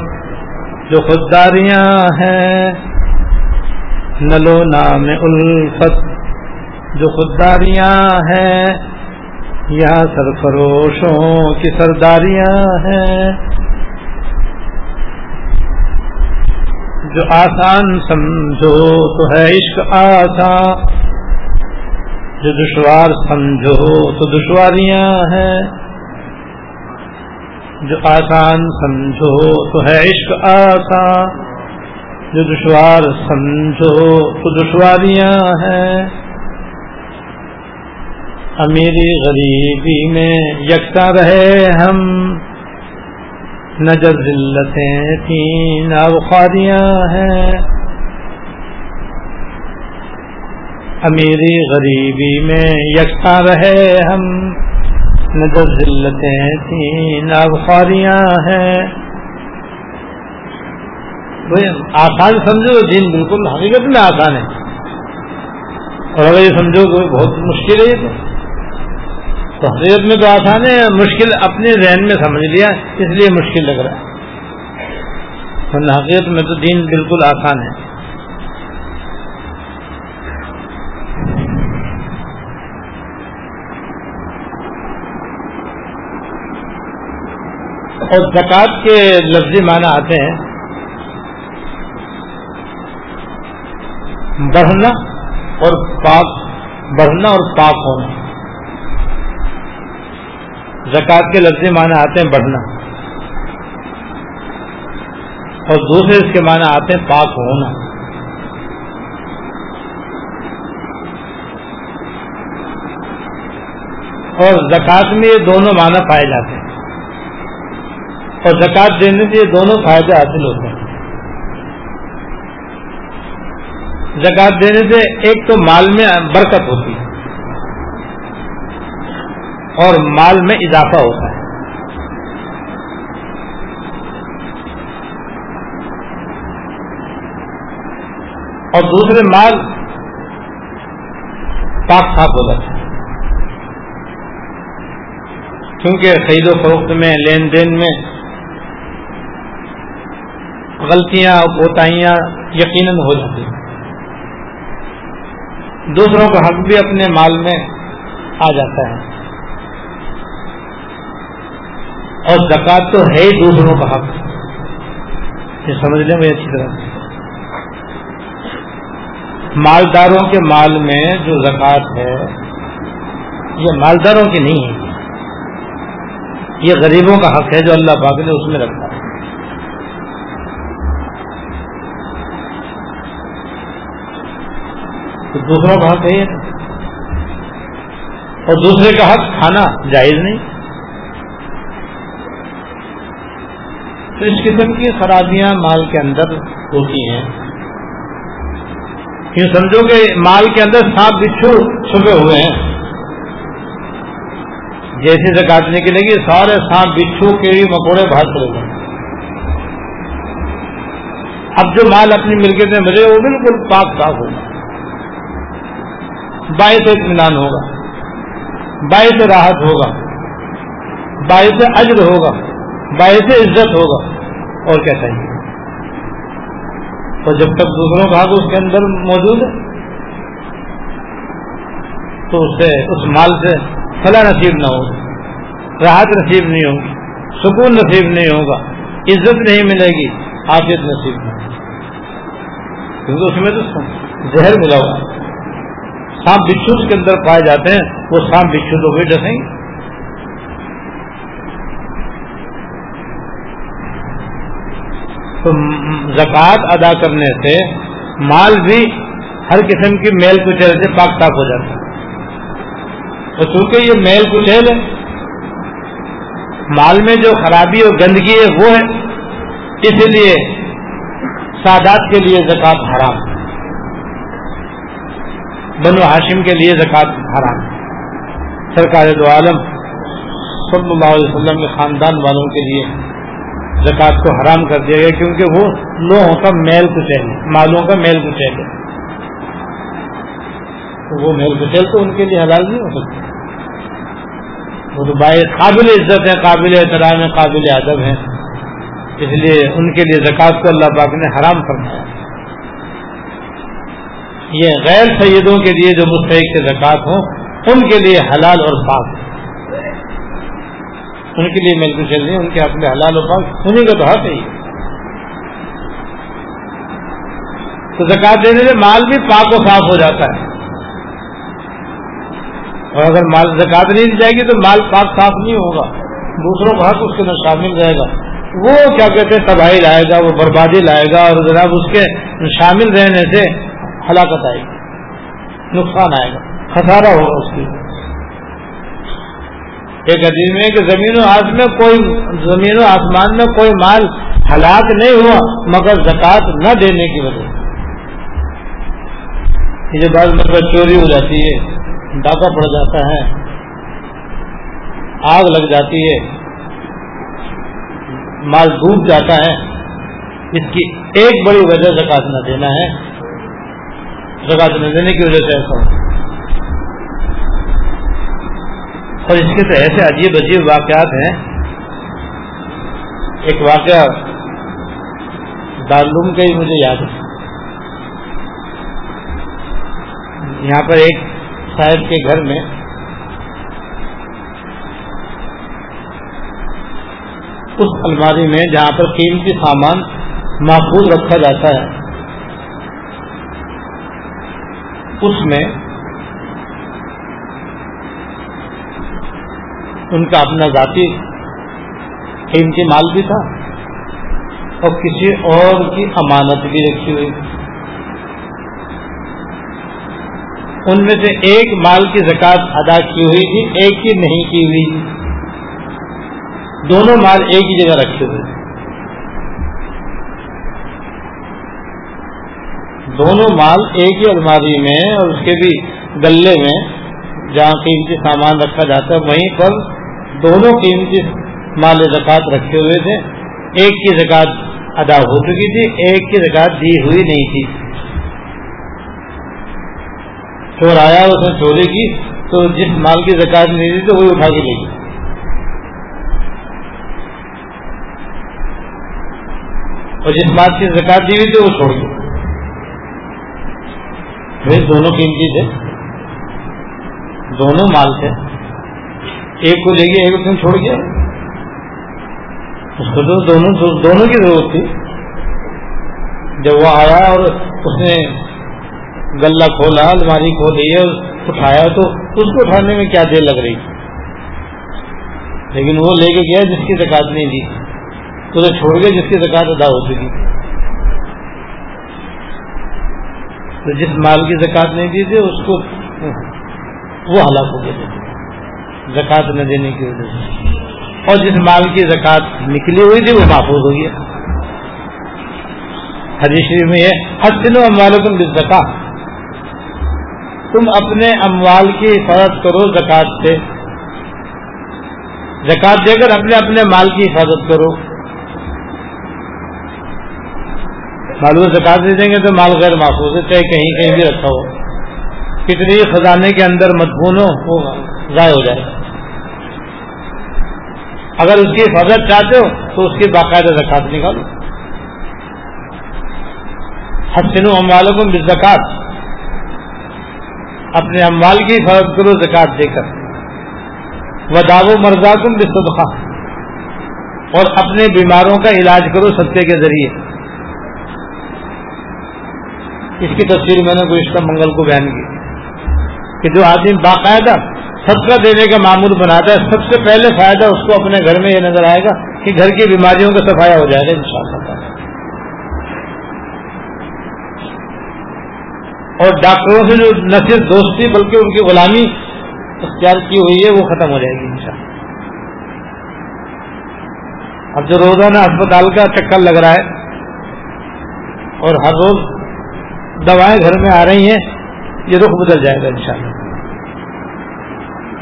جو خودداریاں ہیں۔ نلو نام الفت، جو خودداریاں ہیں۔ یہاں سرفروشوں کی سرداریاں ہیں۔ جو آسان سمجھو تو ہے عشق آسان جو دشوار سمجھو تو دشواریاں ہیں۔ جو آسان سمجھو تو ہے عشق آسان جو دشوار سمجھو تو دشواریاں ہیں۔ امیری غریبی میں یکساں رہے ہم۔ نہ جب ذلتیں تھیں نہ بخاریاں ہیں۔ امیری غریبی میں یکساں رہے ہم۔ نہ جب ذلتیں تھیں نہ بخاریاں ہیں۔ آسان سمجھو، دین بالکل حقیقت میں آسان ہے۔ اور اگر یہ سمجھو کہ بہت مشکل ہے یہ تو۔ تو میں تو آسان ہے مشکل اپنے ذہن میں سمجھ لیا، اس لیے مشکل لگ رہا۔ ہے حقیقت میں تو دین بالکل آسان ہے۔ اور زکات کے لفظی معنی آتے ہیں۔ بڑھنا اور پاک، بڑھنا اور پاک ہونا۔ زکات کے لفظ معنی آتے ہیں بڑھنا۔ اور دوسرے اس کے معنی آتے ہیں پاک ہونا۔ اور زکات میں یہ دونوں معنی پائے جاتے ہیں۔ اور زکات دینے سے یہ دونوں فائدے حاصل ہوتے ہیں۔ زکات دینے سے ایک تو مال میں برکت ہوتی ہے۔ اور مال میں اضافہ ہوتا ہے۔ اور دوسرے مال پاک صاف ہو جاتا ہے۔ کیونکہ خرید و فروخت میں، لین دین میں غلطیاں، کوتاہیاں یقیناً ہو جاتی ہیں۔ دوسروں کا حق بھی اپنے مال میں آ جاتا ہے۔ اور زکات تو ہے ہی دوسروں کا حق۔ یہ سمجھ لیں بھائی اچھی طرح۔ مالداروں کے مال میں جو زکات ہے، یہ مالداروں کی نہیں ہے۔ یہ غریبوں کا حق ہے جو اللہ پاک نے اس میں رکھا ہے۔ تو دوسروں کا حق ہے اور دوسرے کا حق کھانا جائز نہیں۔ تو اس قسم کی خرابیاں مال کے اندر ہوتی ہیں۔ یوں سمجھو کہ مال کے اندر سانپ بچھو چھپے ہوئے ہیں۔ جیسے سے کاٹنے کی لگی سارے سانپ بچھو کیڑی مکوڑے بھاگ پڑے گئے اب جو مال اپنی ملکیت میں ملے، وہ بالکل پاک صاف ہوگا۔ باعث اطمینان ہوگا۔ باعث راحت ہوگا۔ باعث اجر ہوگا۔ باعث عزت ہوگا۔ اور کیا چاہیے؟ اور جب تک دوسروں کا حق اس کے اندر موجود ہے، تو اس سے، اس مال سے فلاں نصیب نہ ہوگا، راحت نصیب نہیں ہوگی، سکون نصیب نہیں ہوگا، عزت نہیں ملے گی آفیت نصیب نہیں ہوگی۔ کیونکہ اس میں تو زہر ملا ہوا سانپ بچھو کے اندر پائے جاتے ہیں، وہ سانپ بچھو تو ہوئے ڈسیں تو زکوٰۃ ادا کرنے سے مال بھی ہر قسم کی میل کچیل سے پاک تاک ہو جاتا ہے۔ تو چونکہ یہ میل کچیل ہے، مال میں جو خرابی اور گندگی ہے، وہ ہے۔ اس لیے سادات کے لیے زکوٰۃ حرام ہے۔ بنو ہاشم کے لیے زکوٰۃ حرام سرکار دو عالم صلی اللہ علیہ وسلم کے خاندان والوں کے لیے زکوٰۃ کو حرام کر دیا گیا کیونکہ وہ لوہوں کا میل کچیل ہے مالوں کا میل کچیل ہے تو وہ میل کچیل تو ان کے لیے حلال نہیں ہو سکتا وہ تو بائی قابل عزت ہے قابل احترام ہے قابل ادب ہے اس لیے ان کے لیے زکوٰۃ کو اللہ پاک نے حرام فرمایا۔ یہ غیر سیدوں کے لیے جو مستحق کے زکوٰۃ ہوں، ان کے لیے حلال اور پاک ان کے لیے مل چل رہی ان کے حق میں حلال اور پاک انہیں کا تو حق ہے۔ تو زکات دینے سے مال بھی پاک و صاف ہو جاتا ہے۔ اور اگر مال زکات نہیں دی جائے گی تو مال پاک صاف نہیں ہوگا۔ دوسروں کا حق اس کے اندر شامل رہے گا۔ وہ کیا کہتے ہیں، تباہی لائے گا، وہ بربادی لائے گا اور جناب اس کے شامل رہنے سے ہلاکت آئے گی، نقصان آئے گا، خسارہ ہوگا اس کی ایک عجیب میں کہ زمین و آس میں کوئی زمین و آسمان میں کوئی مال ہلاک نہیں ہوا، مگر زکات نہ دینے کی وجہ یہ بعض مطلب چوری ہو جاتی ہے، ڈاکہ پڑ جاتا ہے، آگ لگ جاتی ہے، مال ڈوب جاتا ہے، اس کی ایک بڑی وجہ زکات نہ دینا ہے۔ زکات نہ دینے کی وجہ سے ایسا اور اس کے تو ایسے عجیب عجیب واقعات ہیں۔ ایک واقعہ دارالعلوم کا ہی مجھے یاد ہے۔ یہاں پر ایک صاحب کے گھر میں اس الماری میں جہاں پر قیمتی سامان محفوظ رکھا جاتا ہے، اس میں ان کا اپنا ذاتی قیمتی مال بھی تھا اور کسی اور کی امانت بھی رکھی ہوئی ان میں سے ایک مال کی زکات ادا کی ہوئی تھی، ایک کی نہیں کی ہوئی دونوں مال ایک ہی جگہ رکھے ہوئے دونوں مال ایک ہی الماری میں اور اس کے بھی گلے میں جہاں قیمتی سامان رکھا جاتا ہے، وہیں پر دونوں قیمتی مال زکوٰۃ رکھے ہوئے تھے۔ ایک کی زکوٰۃ ادا ہو چکی تھی، ایک کی زکوٰۃ دی ہوئی نہیں تھی۔ چور آیا اس نے چوری کی، تو جس مال کی زکوٰۃ نہیں تھی تو وہی اٹھا کے لے گی اور جس مال کی زکات دی ہوئی تھی، وہ چھوڑ گئی دونوں قیمتی تھے۔ دونوں مال تھے۔ ایک کو لے گیا، ایک اس نے چھوڑ گیا۔ اس کو تو دونوں دونوں کی ضرورت تھی۔ جب وہ آیا اور اس نے گلا کھولا، الماری کھولی ہے اٹھایا، تو اس کو اٹھانے میں کیا دیر لگ رہی لیکن وہ لے کے گیا جس کی زکات نہیں دی۔ اسے چھوڑ گیا جس کی زکات ادا ہو چکی تو جس مال کی زکات نہیں دی تھی، اس کو وہ ہلاک ہو گیا۔ زکات نہ دینے کی وجہ سے۔ اور جس مال کی زکات نکلی ہوئی تھی وہ محفوظ ہو گیا۔ حدیث شریف میں یہ حسن اموالکم بالزکا تم اپنے اموال کی حفاظت کرو زکات سے۔ زکات دے کر اپنے اپنے مال کی حفاظت کرو۔ معلوم زکات دے دیں گے تو مال غیر محفوظ ہے، چاہے کہیں کہیں بھی رکھا ہو۔ کتنی خزانے کے اندر مضمون ہو، وہ ضائع ہو جائے۔ اگر اس کی حفاظت چاہتے ہو تو اس کی باقاعدہ زکات نکالو۔ حسن اموالکم بالزکات اپنے اموال کی حفاظت کرو زکات دے کر۔ و داو مرزاکم بصدقہ۔ اور اپنے بیماروں کا علاج کرو ستے کے ذریعے۔ اس کی تصویر میں نے گزشتہ منگل کو بیان کی کہ جو آدمی باقاعدہ صدقہ دینے کا معمول بناتا ہے، سب سے پہلے فائدہ اس کو اپنے گھر میں یہ نظر آئے گا کہ گھر کی بیماریوں کا صفایا ہو جائے گا ان شاء اللہ اور ڈاکٹروں سے جو نہ صرف دوستی بلکہ ان کی غلامی اختیار کی ہوئی ہے، وہ ختم ہو جائے گی ان اب جو روزانہ اسپتال کا چکر لگ رہا ہے اور ہر روز دوائیں گھر میں آ رہی ہیں، یہ رخ بدل جائے گا، انشاءاللہ۔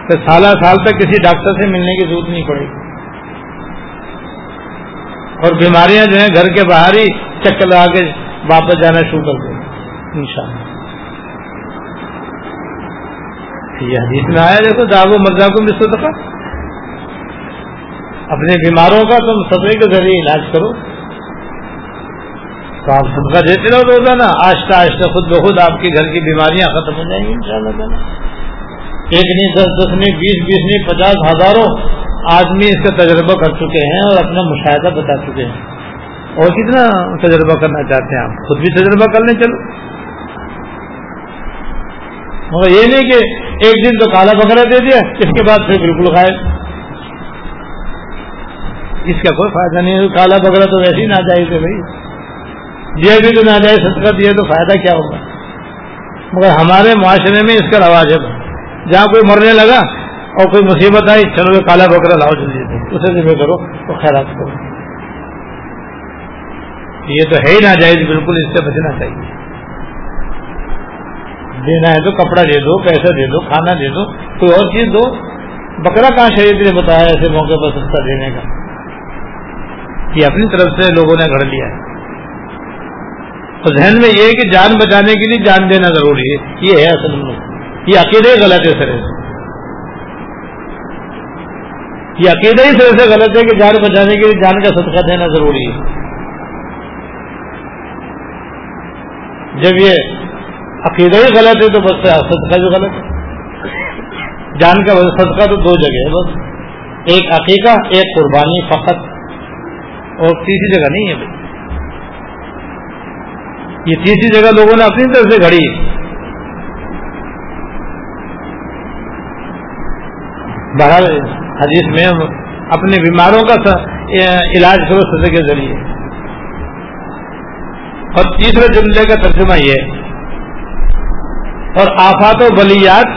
تو سالہ سال تک کسی ڈاکٹر سے ملنے کی ضرورت نہیں پڑے گی اور بیماریاں جو ہیں گھر کے باہر ہی چکر لگا کے واپس جانا شروع کر دیں۔ ان شاء اللہ یہ حدیث میں آیا دیکھو داغ و مرزا کو بھی سکا اپنے بیماروں کا تم سطح کے ذریعے علاج کرو۔ تو آپ صدقہ دیتے رہو روزانہ۔ آہستہ آہستہ خود بخود آپ کے گھر کی بیماریاں ختم ہو جائیں گی ان شاء اللہ ایک نہیں، دس دس نہیں، بیس بیس نہیں، پچاس ہزاروں آدمی اس کا تجربہ کر چکے ہیں اور اپنا مشاہدہ بتا چکے ہیں۔ اور کتنا تجربہ کرنا چاہتے ہیں آپ؟ خود بھی تجربہ کر لیں، چلو۔ مگر یہ نہیں کہ ایک دن تو کالا بکرا دے دیا، اس کے بعد پھر بالکل کھائے اس کا کوئی فائدہ نہیں کالا بکرا تو ویسے ہی نہ جائے تھے بھائی۔ دیا بھی تو نہ جائے صدقہ دیا تو فائدہ کیا ہوگا؟ مگر ہمارے معاشرے میں اس کا رواج ہے۔ جہاں کوئی مرنے لگا اور کوئی مصیبت آئی، چلو کالا بکرا لاؤ جلدی اسے ذمہ کرو تو خیرات کرو۔ یہ تو ہے ہی ناجائز، بالکل اس سے بچنا چاہیے۔ دینا ہے تو کپڑا دے دو پیسے دے دو، کھانا دے دو، کوئی اور چیز دو۔ بکرا کہاں شہید نے بتایا ایسے موقع پر سستا دینے کا؟ یہ اپنی طرف سے لوگوں نے گھڑ لیا ہے۔ تو ذہن میں یہ ہے کہ جان بچانے کے لیے جان دینا ضروری ہے۔ یہ ہے اصل میں۔ یہ عقیدہ ہی غلط ہے سر۔ یہ عقیدہ ہی سر سے غلط ہے کہ جان بچانے کے لیے جان کا صدقہ دینا ضروری ہے۔ جب یہ عقیدہ ہی غلط ہے تو بس صدقہ بھی غلط ہے۔ جان کا صدقہ تو دو جگہ ہے بس۔ ایک عقیقہ، ایک قربانی فقط۔ اور تیسری جگہ نہیں ہے بھائی۔ یہ تیسری جگہ لوگوں نے اپنی طرف سے گھڑی ہے بہرحال حدیث میں اپنے بیماروں کا علاج کرو سزے کے ذریعے۔ اور تیسرے جملے کا ترجمہ یہ اور آفات و بلیات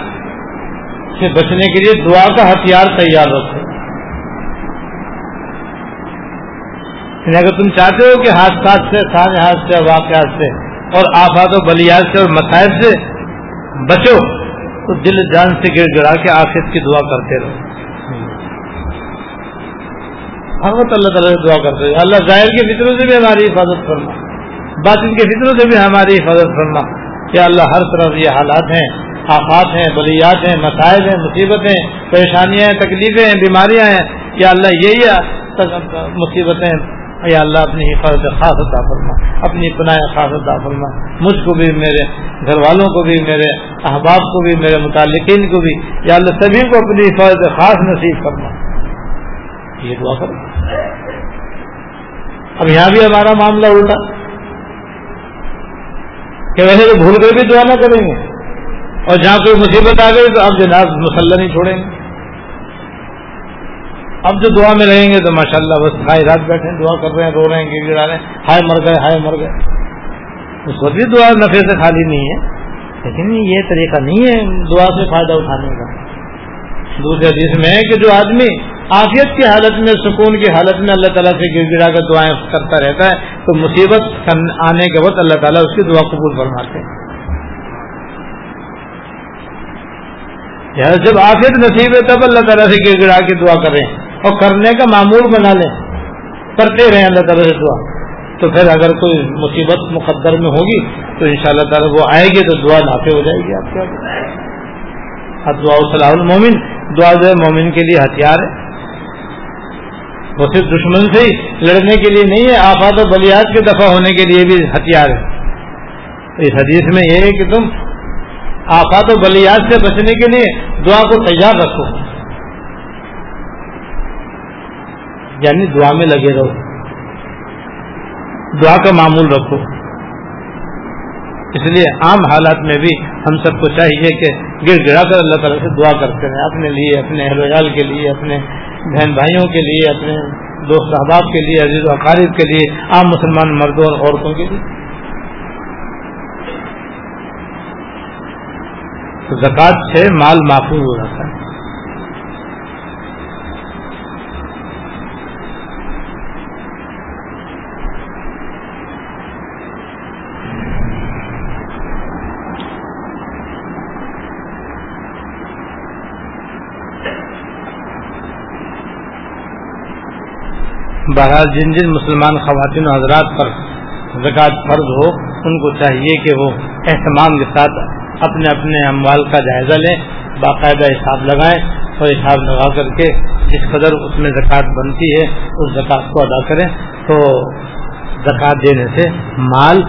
سے بچنے کے لیے دعا کا ہتھیار تیار رکھو۔ یعنی اگر تم چاہتے ہو کہ حادثات سے حادثات سے، واقعات سے اور آفات و بلیات سے اور مسائل سے بچو تو دل جان سے گر گڑا کے آخر کی دعا کرتے رہو۔ ہم اللہ تعالیٰ سے دعا کرتے رہے اللہ ظاہر کے فطروں سے بھی ہماری حفاظت کرنا باطن کے فطروں سے بھی ہماری حفاظت کرنا کہ اللہ ہر طرف یہ حالات ہیں، آفات ہیں، بلیات ہیں، مسائل ہیں، مصیبتیں، پریشانیاں ہیں، تکلیفیں ہیں، بیماریاں ہیں۔ یا اللہ یہی مصیبتیں یا اللہ اپنی حفاظت خاص عطا فرما۔ اپنی پناہ خاص عطا فرما۔ مجھ کو بھی، میرے گھر والوں کو بھی، میرے احباب کو بھی، میرے متعلقین کو بھی، یا اللہ سبھی کو اپنی حفاظت خاص نصیب فرما۔ یہ دعا کرو۔ اب یہاں بھی ہمارا معاملہ الٹا۔ کہ ویسے تو بھول کر بھی دعا نہ کریں گے۔ اور جہاں کوئی مصیبت آ گئی تو اب جناب مسلح نہیں چھوڑیں گے۔ اب جو دعا میں رہیں گے تو ماشاء اللہ بس ہائے رات بیٹھے دعا کر رہے ہیں، رو رہے ہیں گر گڑا رہے ہیں۔ ہائے مر گئے، ہائے مر گئے۔ اس وقت بھی دعا نفے سے خالی نہیں ہے۔ لیکن یہ طریقہ نہیں ہے دعا سے فائدہ اٹھانے کا۔ دوسرے حدیث میں ہے کہ جو آدمی آفیت کی حالت میں، سکون کی حالت میں اللہ تعالیٰ سے گر گڑا کر دعائیں کرتا رہتا ہے، تو مصیبت آنے کے وقت اللہ تعالیٰ اس کی دعا قبول فرماتے ہیں۔ جب آفیت نصیب ہے، تب اللہ تعالیٰ سے گر گڑا کے دعا کریں اور کرنے کا معمول بنا لیں۔ کرتے رہیں اللہ تعالیٰ سے دعا۔ تو پھر اگر کوئی مصیبت مقدر میں ہوگی تو ان شاء اللہ تعالیٰ وہ آئے گی تو دعا نافے ہو جائے گی آپ کے دعا صلاح المومن۔ دعا جو مومن کے لیے ہتھیار ہے۔ وہ صرف دشمن سے ہی لڑنے کے لیے نہیں ہے، آفات و بلیات کے دفاع ہونے کے لیے بھی ہتھیار ہے۔ اس حدیث میں یہ ہے کہ تم آفات و بلیات سے بچنے کے لیے دعا کو تیار رکھو۔ یعنی دعا میں لگے رہو۔ دعا کا معمول رکھو۔ اس لیے عام حالات میں بھی ہم سب کو چاہیے کہ گر گرا کر اللہ تعالیٰ سے دعا کرتے ہیں اپنے لیے، اپنے اہل ویال کے لیے، اپنے بہن بھائیوں کے لیے، اپنے دوست احباب کے لیے، عزیز و اقارب کے لیے، عام مسلمان مردوں اور عورتوں کے لیے۔ زکوٰۃ سے مال معفوظ ہو جاتا ہے۔ بہرحال جن جن مسلمان خواتین و حضرات پر زکوٰۃ فرض ہو، ان کو چاہیے کہ وہ اہتمام کے ساتھ اپنے اپنے اموال کا جائزہ لیں، باقاعدہ حساب لگائیں اور حساب لگا کر کے جس قدر اس میں زکوٰۃ بنتی ہے، اس زکوٰۃ کو ادا کریں تو زکوٰۃ دینے سے مال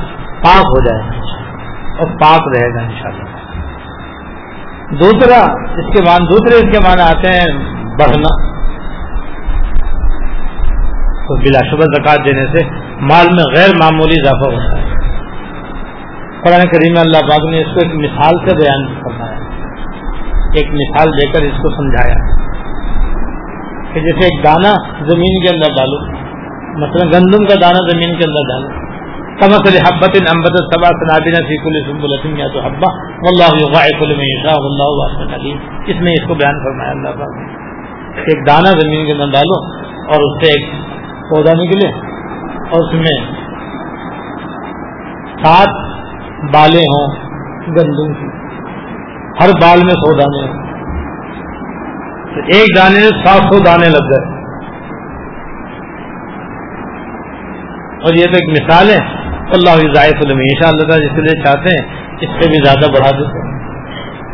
پاک ہو جائے گا اور پاک رہے گا انشاءاللہ۔ دوسرا، اس کے مان دوسرے اس کے معنی آتے ہیں بڑھنا۔ تو بلا شبہ زکات دینے سے مال میں غیر معمولی اضافہ ہوتا ہے۔ قرآن کریم اللہ پاک نے اس کو ایک مثال سے بیان فرمایا۔ ایک مثال دے کر اس کو سمجھایا۔ کہ جیسے ایک دانہ زمین کے اندر ڈالو، مثلا گندم کا دانہ زمین کے اندر ڈالو۔ کم اصل حبت امبت سبا صبا صنابین فیق السم یا تو حبا اللہ اللہ اس میں اس کو بیان فرمایا اللہ پاک ایک دانہ زمین کے اندر ڈالو اور اس سے ایک پودا نکلے اور اس میں سات بالیں ہوں گندم کی۔ ہر بال میں سو دانے تو ایک دانے میں سات سو دانے لگ گئے۔ اور یہ تو ایک مثال ہے۔ اللہ ضائع ہمیشہ اللہ تعالیٰ جس کے لیے چاہتے ہیں، اس سے بھی زیادہ بڑھا دیتے ہیں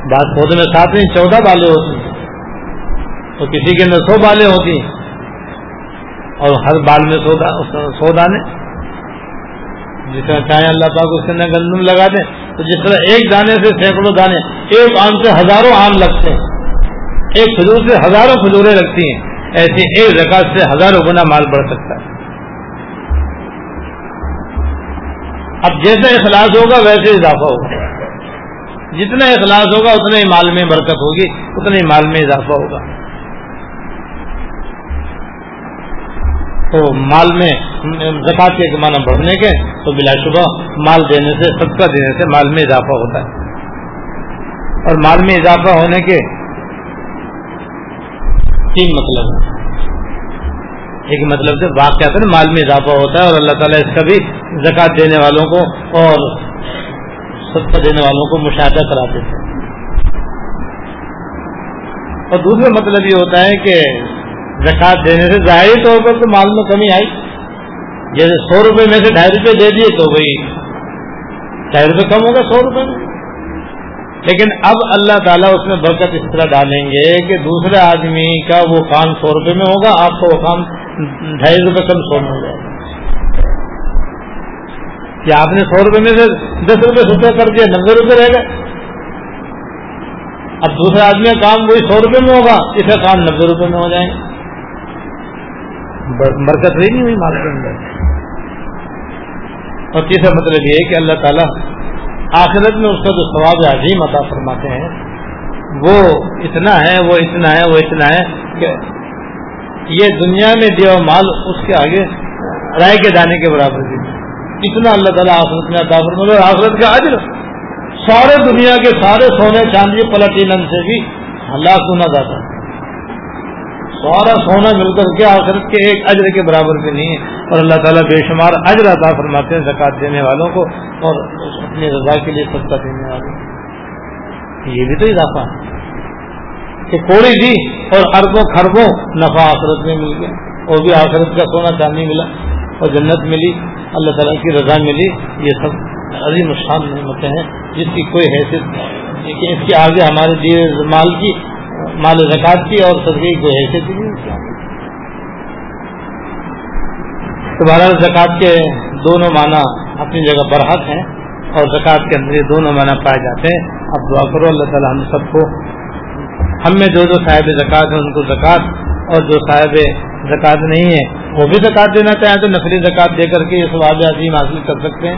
بات پودے میں سات میں چودہ بالیں ہوتی ہیں۔ تو کسی کے اندر سو بالیں ہوتی ہیں۔ اور ہر بال میں سو دانے جس طرح چاہے اللہ پاک اس کے اندر گندم لگا دیں تو جس طرح ایک دانے سے سینکڑوں دانے، ایک آم سے ہزاروں آم لگتے ہیں۔ ایک کھجور سے ہزاروں کھجوریں لگتی ہیں۔ ایسے ایک زکات سے ہزاروں گنا مال بڑھ سکتا ہے۔ اب جیسا اخلاص ہوگا، ویسے اضافہ ہوگا۔ جتنا اخلاص ہوگا، اتنا ہی مال میں برکت ہوگی، اتنا ہی مال میں اضافہ ہوگا۔ تو مال میں زکات کے معنی بڑھنے کے تو بلا شبہ مال دینے سے، صدقہ دینے سے مال میں اضافہ ہوتا ہے۔ اور مال میں اضافہ ہونے کے تین مطلب ہیں۔ ایک مطلب سے واقع مال میں اضافہ ہوتا ہے اور اللہ تعالیٰ اس کا بھی زکات دینے والوں کو اور صدقہ دینے والوں کو مشاہدہ کراتے تھے اور دوسرا مطلب یہ ہوتا ہے کہ زکات دینے سے ظاہری طور پر تو مال میں کمی آئی۔ جیسے سو روپے میں سے ڈھائی روپے دے دیے تو وہی ڈھائی روپے کم ہوگا سو روپے میں۔ لیکن اب اللہ تعالیٰ اس میں برکت اس طرح ڈالیں گے کہ دوسرے آدمی کا وہ کام سو روپے میں ہوگا، آپ کو وہ کام ڈھائی روپے کم سو میں ہو جائے گا کیا آپ نے سو روپے میں سے دس روپے ستر کر دیا؟ نبے روپے رہ گئے۔ اب دوسرے آدمی کا کام وہی سو روپے میں ہوگا، اس کا کام نبے روپے میں ہو جائیں گے برکت رہی نہیں ہوئی مال کے اندر؟ اور تیسرا مطلب یہ ہے کہ اللہ تعالیٰ آخرت میں اس کا جو ثواب عظیم عطا فرماتے ہیں، وہ اتنا ہے، وہ اتنا ہے، وہ اتنا ہے کہ یہ دنیا میں دیا مال اس کے آگے رائے کے جانے کے برابر بھی اتنا اللہ تعالیٰ آخرت میں عطا فرماتے اور آخرت کا عجر سارے دنیا کے سارے سونے چاندی پلٹینم سے بھی اللہ سنا جاتا ہے سارا سونا مل کر کے آخرت کے ایک اجر کے برابر بھی نہیں ہے۔ اور اللہ تعالیٰ بے شمار اجر عطا فرماتے ہیں، زکات دینے والوں کو اور اپنی رضا کے لیے سستا دینے والوں کو۔ یہ بھی تو اضافہ ہے۔ کہ کوڑی دی اور اربوں خربوں نفع آخرت میں مل گیا اور بھی آخرت کا سونا چاندی ملا اور جنت ملی، اللہ تعالیٰ کی رضا ملی۔ یہ سب عظیم شان نعمتیں ہیں، جس کی کوئی حیثیت لیکن اس کے آگے ہمارے دیر مال کی مال زکات کی اور صدقے کی کوئی حیثیت نہیں تمہارا زکات کے دونوں معنی اپنی جگہ برحق ہیں اور زکات کے اندر یہ دونوں معنی پائے جاتے ہیں۔ اب دعا کرو، اللہ تعالیٰ ہم سب کو، ہم میں جو جو صاحب زکوٰۃ ہیں ان کو زکوٰۃ اور جو صاحب زکوٰۃ نہیں ہے وہ بھی زکوٰۃ دینا چاہیں تو نفلی زکوٰۃ دے کر کے یہ سواب عظیم حاصل کر سکتے ہیں۔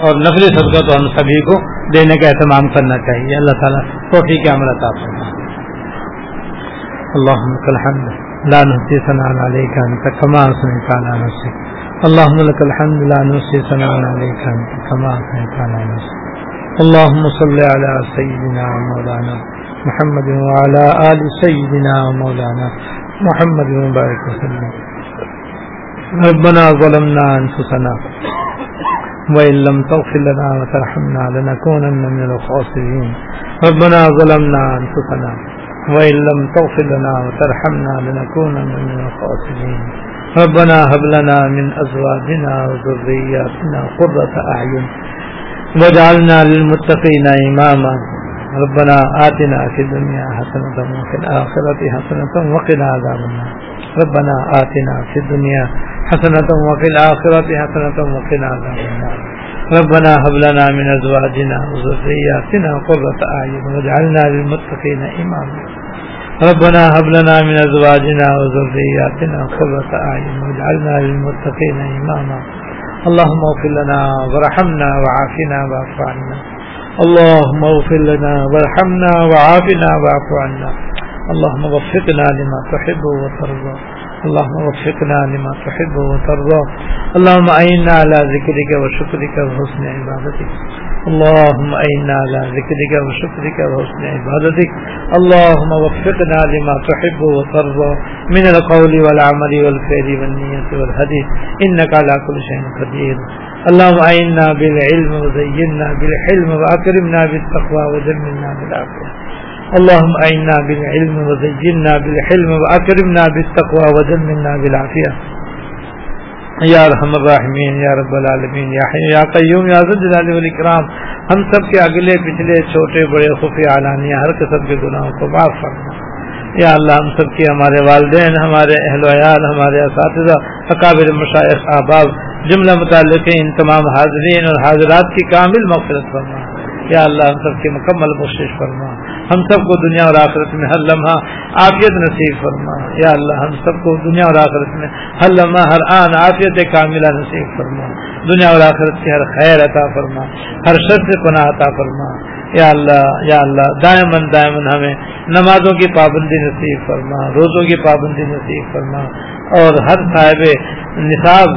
اور نفلی صدقہ تو ہم سبھی کو دینے کا اہتمام کرنا چاہیے۔ اللہ تعالیٰ تو ٹھیک ہے عمل عطا فرمائے۔ اللهم لك الحمد لا نحصي ثناء عليك انت كما اثنيت على نفسك. اللهم لك الحمد لا نحصي ثناء عليك انت كما اثنيت على نفسك. اللهم صل على سيدنا ومولانا محمد وعلى ال سيدنا ومولانا محمد وبارك وسلم. ربنا ظلمنا انفسنا وإن لم تغفر لنا وترحمنا لنكونن من الخاسرين. ربنا ظلمنا أنفسنا وإن لم تغفر لنا وترحمنا لنكونن من الخاسرين. ربنا هب لنا من أزواجنا وذرياتنا قرة أعين واجعلنا للمتقين إماما. ربنا آتنا في الدنيا حسنة وفي الآخرة حسنة وقنا عذاب النار. ربنا آتنا في الدنيا حسنة وفي الآخرة حسنة وقنا عذاب النار. ربنا هب لنا من أزواجنا وذرياتنا قرة أعين واجعلنا للمتقين إماما ربنا هب لنا من أزواجنا وذرياتنا قرة أعين واجعلنا للمتقين إماما اللهم اغفر لنا وارحمنا وعافنا واعف عنا. اللهم اغفر لنا وارحمنا وعافنا واعف عنا. اللهم وفقنا لما تحب وترضى. اللهم وفقنا لما تحب وترضى. اللهم أعنا على ذكرك وشكرك وحسن عبادتك. اللهم أعنا على ذكرك وشكرك وحسن عبادتك. اللهم وفقنا لما تحب وترضى. من القول والعمل والفعل والنية والهدي. إنك على كل شيء قدير. اللهم أعنا بالعلم وزينا بالحلم وأكرمنا بالتقوى وجملنا بالعافية. اللهم أعنا بالعلم وزينا بالحلم وأكرمنا بالتقوى وجملنا بالعافية. یا رحم الرحمین یا رب العالمین یا حی یا قیوم یا ذل جلال والاکرام ہم سب کے اگلے، پچھلے، چھوٹے، بڑے خفی اعلانیہ ہر قسم کے گناہوں کو معاف فرما۔ یا اللہ، ہم سب کے، ہمارے والدین، ہمارے اہل ویال ہمارے اساتذہ، اکابر مشائق احباب، جملہ متعلق ان تمام حاضرین اور حاضرات کی کامل مغفرت فرما۔ یا اللہ، ہم سب کی مکمل کوشش فرما۔ ہم سب کو دنیا اور آخرت میں ہر لمحہ عافیت نصیب فرما۔ یا اللہ، ہم سب کو دنیا اور آخرت میں ہر لمحہ، ہر آن عافیت کاملہ نصیب فرما۔ دنیا اور آخرت کی ہر خیر عطا فرما۔ ہر شر سے پناہ عطا فرما۔ یا اللہ یا اللہ دائمن دائمن ہمیں نمازوں کی پابندی نصیب فرما، روزوں کی پابندی نصیب فرما۔ اور ہر صاحب نصاب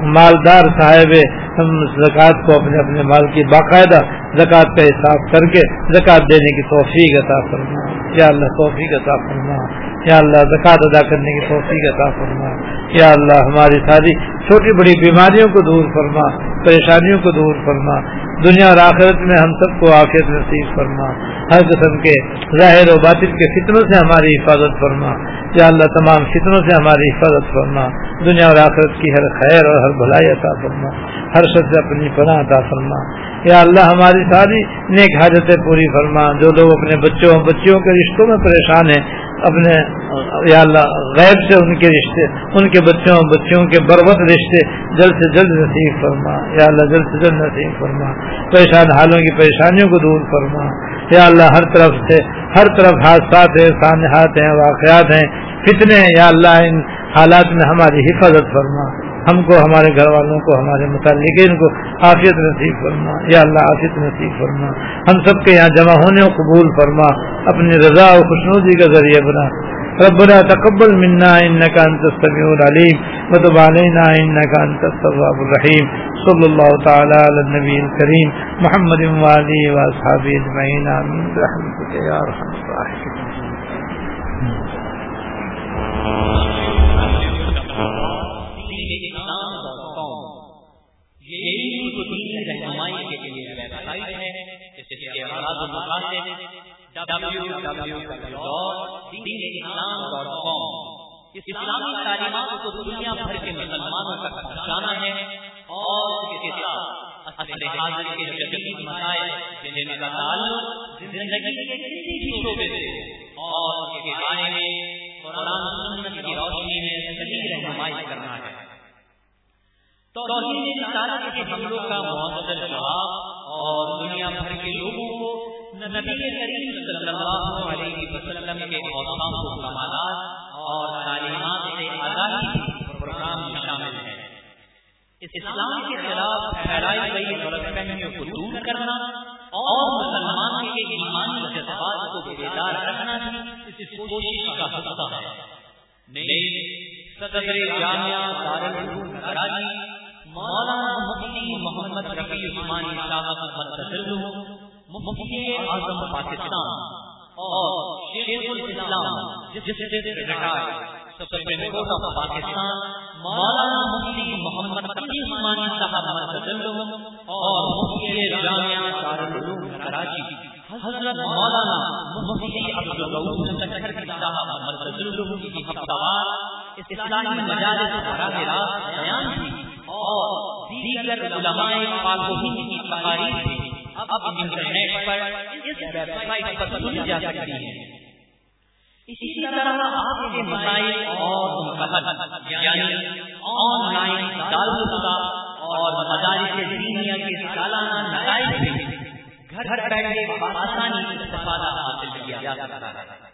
مالدار صاحب، ہم زکوٰۃ کو اپنے اپنے مال کی باقاعدہ زکوٰۃ کا حساب کر کے زکوٰۃ دینے کی توفیق عطا فرما یا اللہ توفیق عطا فرما یا اللہ زکوٰۃ ادا کرنے کی توفیق عطا فرما۔ یا اللہ ہماری ساری چھوٹی بڑی بیماریوں کو دور فرما، پریشانیوں کو دور فرما۔ دنیا اور آخرت میں ہم سب کو آخر نصیب فرما۔ ہر قسم کے ظاہر و باطن کے فطروں سے ہماری حفاظت فرما۔ یا اللہ تمام فطروں سے ہماری حفاظت فرما۔ دنیا اور آخرت کی ہر خیر اور ہر بھلائی عطا فرما۔ ہر شخص اپنی پناہ عطا فرما۔ یا اللہ ہماری ساری نیک حاجتیں پوری فرما۔ جو لوگ اپنے بچوں بچیوں کے رشتوں میں پریشان ہیں اپنے یا اللہ غیب سے ان کے رشتے، ان کے بچوں، بچیوں کے بربت رشتے جلد سے جلد نصیب فرما۔ یا اللہ جلد سے جلد نصیب فرما۔ پریشان حالوں کی پریشانیوں کو دور فرما۔ یا اللہ ہر طرف سے، ہر طرف حادثات ہیں، سانحات ہیں، واقعات ہیں، فتنے یا اللہ ان حالات میں ہماری حفاظت فرما۔ ہم کو، ہمارے گھر والوں کو، ہمارے متعلقین کو عافیت نصیب فرما۔ یا اللہ، عافیت نصیب فرما۔ ہم سب کے یہاں جمع ہونے کو قبول فرما۔ اپنی رضا و خوشنودی کا ذریعہ بنا۔ ربنا تقبل منا انك انت السميع العليم وتب علينا انك انت التواب الرحيم صلى الله تعالى على النبي الكريم محمد وعلي واصحابه اجمعين امين برحمتك يا ارحم الراحمين اسلامی تعلیمات کو دنیا بھر کے مسلمانوں تک پہنچانا ہے اور مسائل جن کا تعلق زندگی کے کسی بھی شعبے سے اور اس کے بارے میں قرآن سنت کی روشنی میں صحیح رہنمائی کرنا ہے۔ توحید رسالت کے حملوں کا مؤثر جواب اور دنیا بھر کے لوگوں کو نبی کریم صلی اللہ علیہ وسلم کے اوصاف و کمالات اور تعلیمات سے آگاہی پروگرام میں شامل ہے اسلام کے خلاف پھیلائی گئی غلط فہمیوں کو دور کرنا اور مسلمان کے ایمانی جذبات کو بیدار رکھنا بھی اس کوشش کا حصہ ہے نئی صدر جامعہ دارالعلوم کراچی مولانا مفتی محمد رفیع عثمانی صاحب مفتی اعظم پاکستان اور شیخ الاسلام، جس سے retire Supreme Court of Pakistan, Maulana Mufti Muhammad Rafi Usmani صاحب اور مفتی جامعہ دارالعلوم کراچی، حضرت مولانا مفتی عبدالغفور سکھر صاحب مرکز کی ہفتہ اسلامی مجالس براہ راست بیان کی اور دیگر علماء پاک و ہند کی تقاریر اب انٹرنیٹ پر اس ویب سائٹ پر سنی جا سکتی ہے۔ اسی طرح آپ کے مسائل اور یعنی آن لائن دارالفتا اور مدارس دینیا کے سالانہ نتائج سے گھر بیٹھے آسانی استفادہ حاصل کیا جا سکتا ہے۔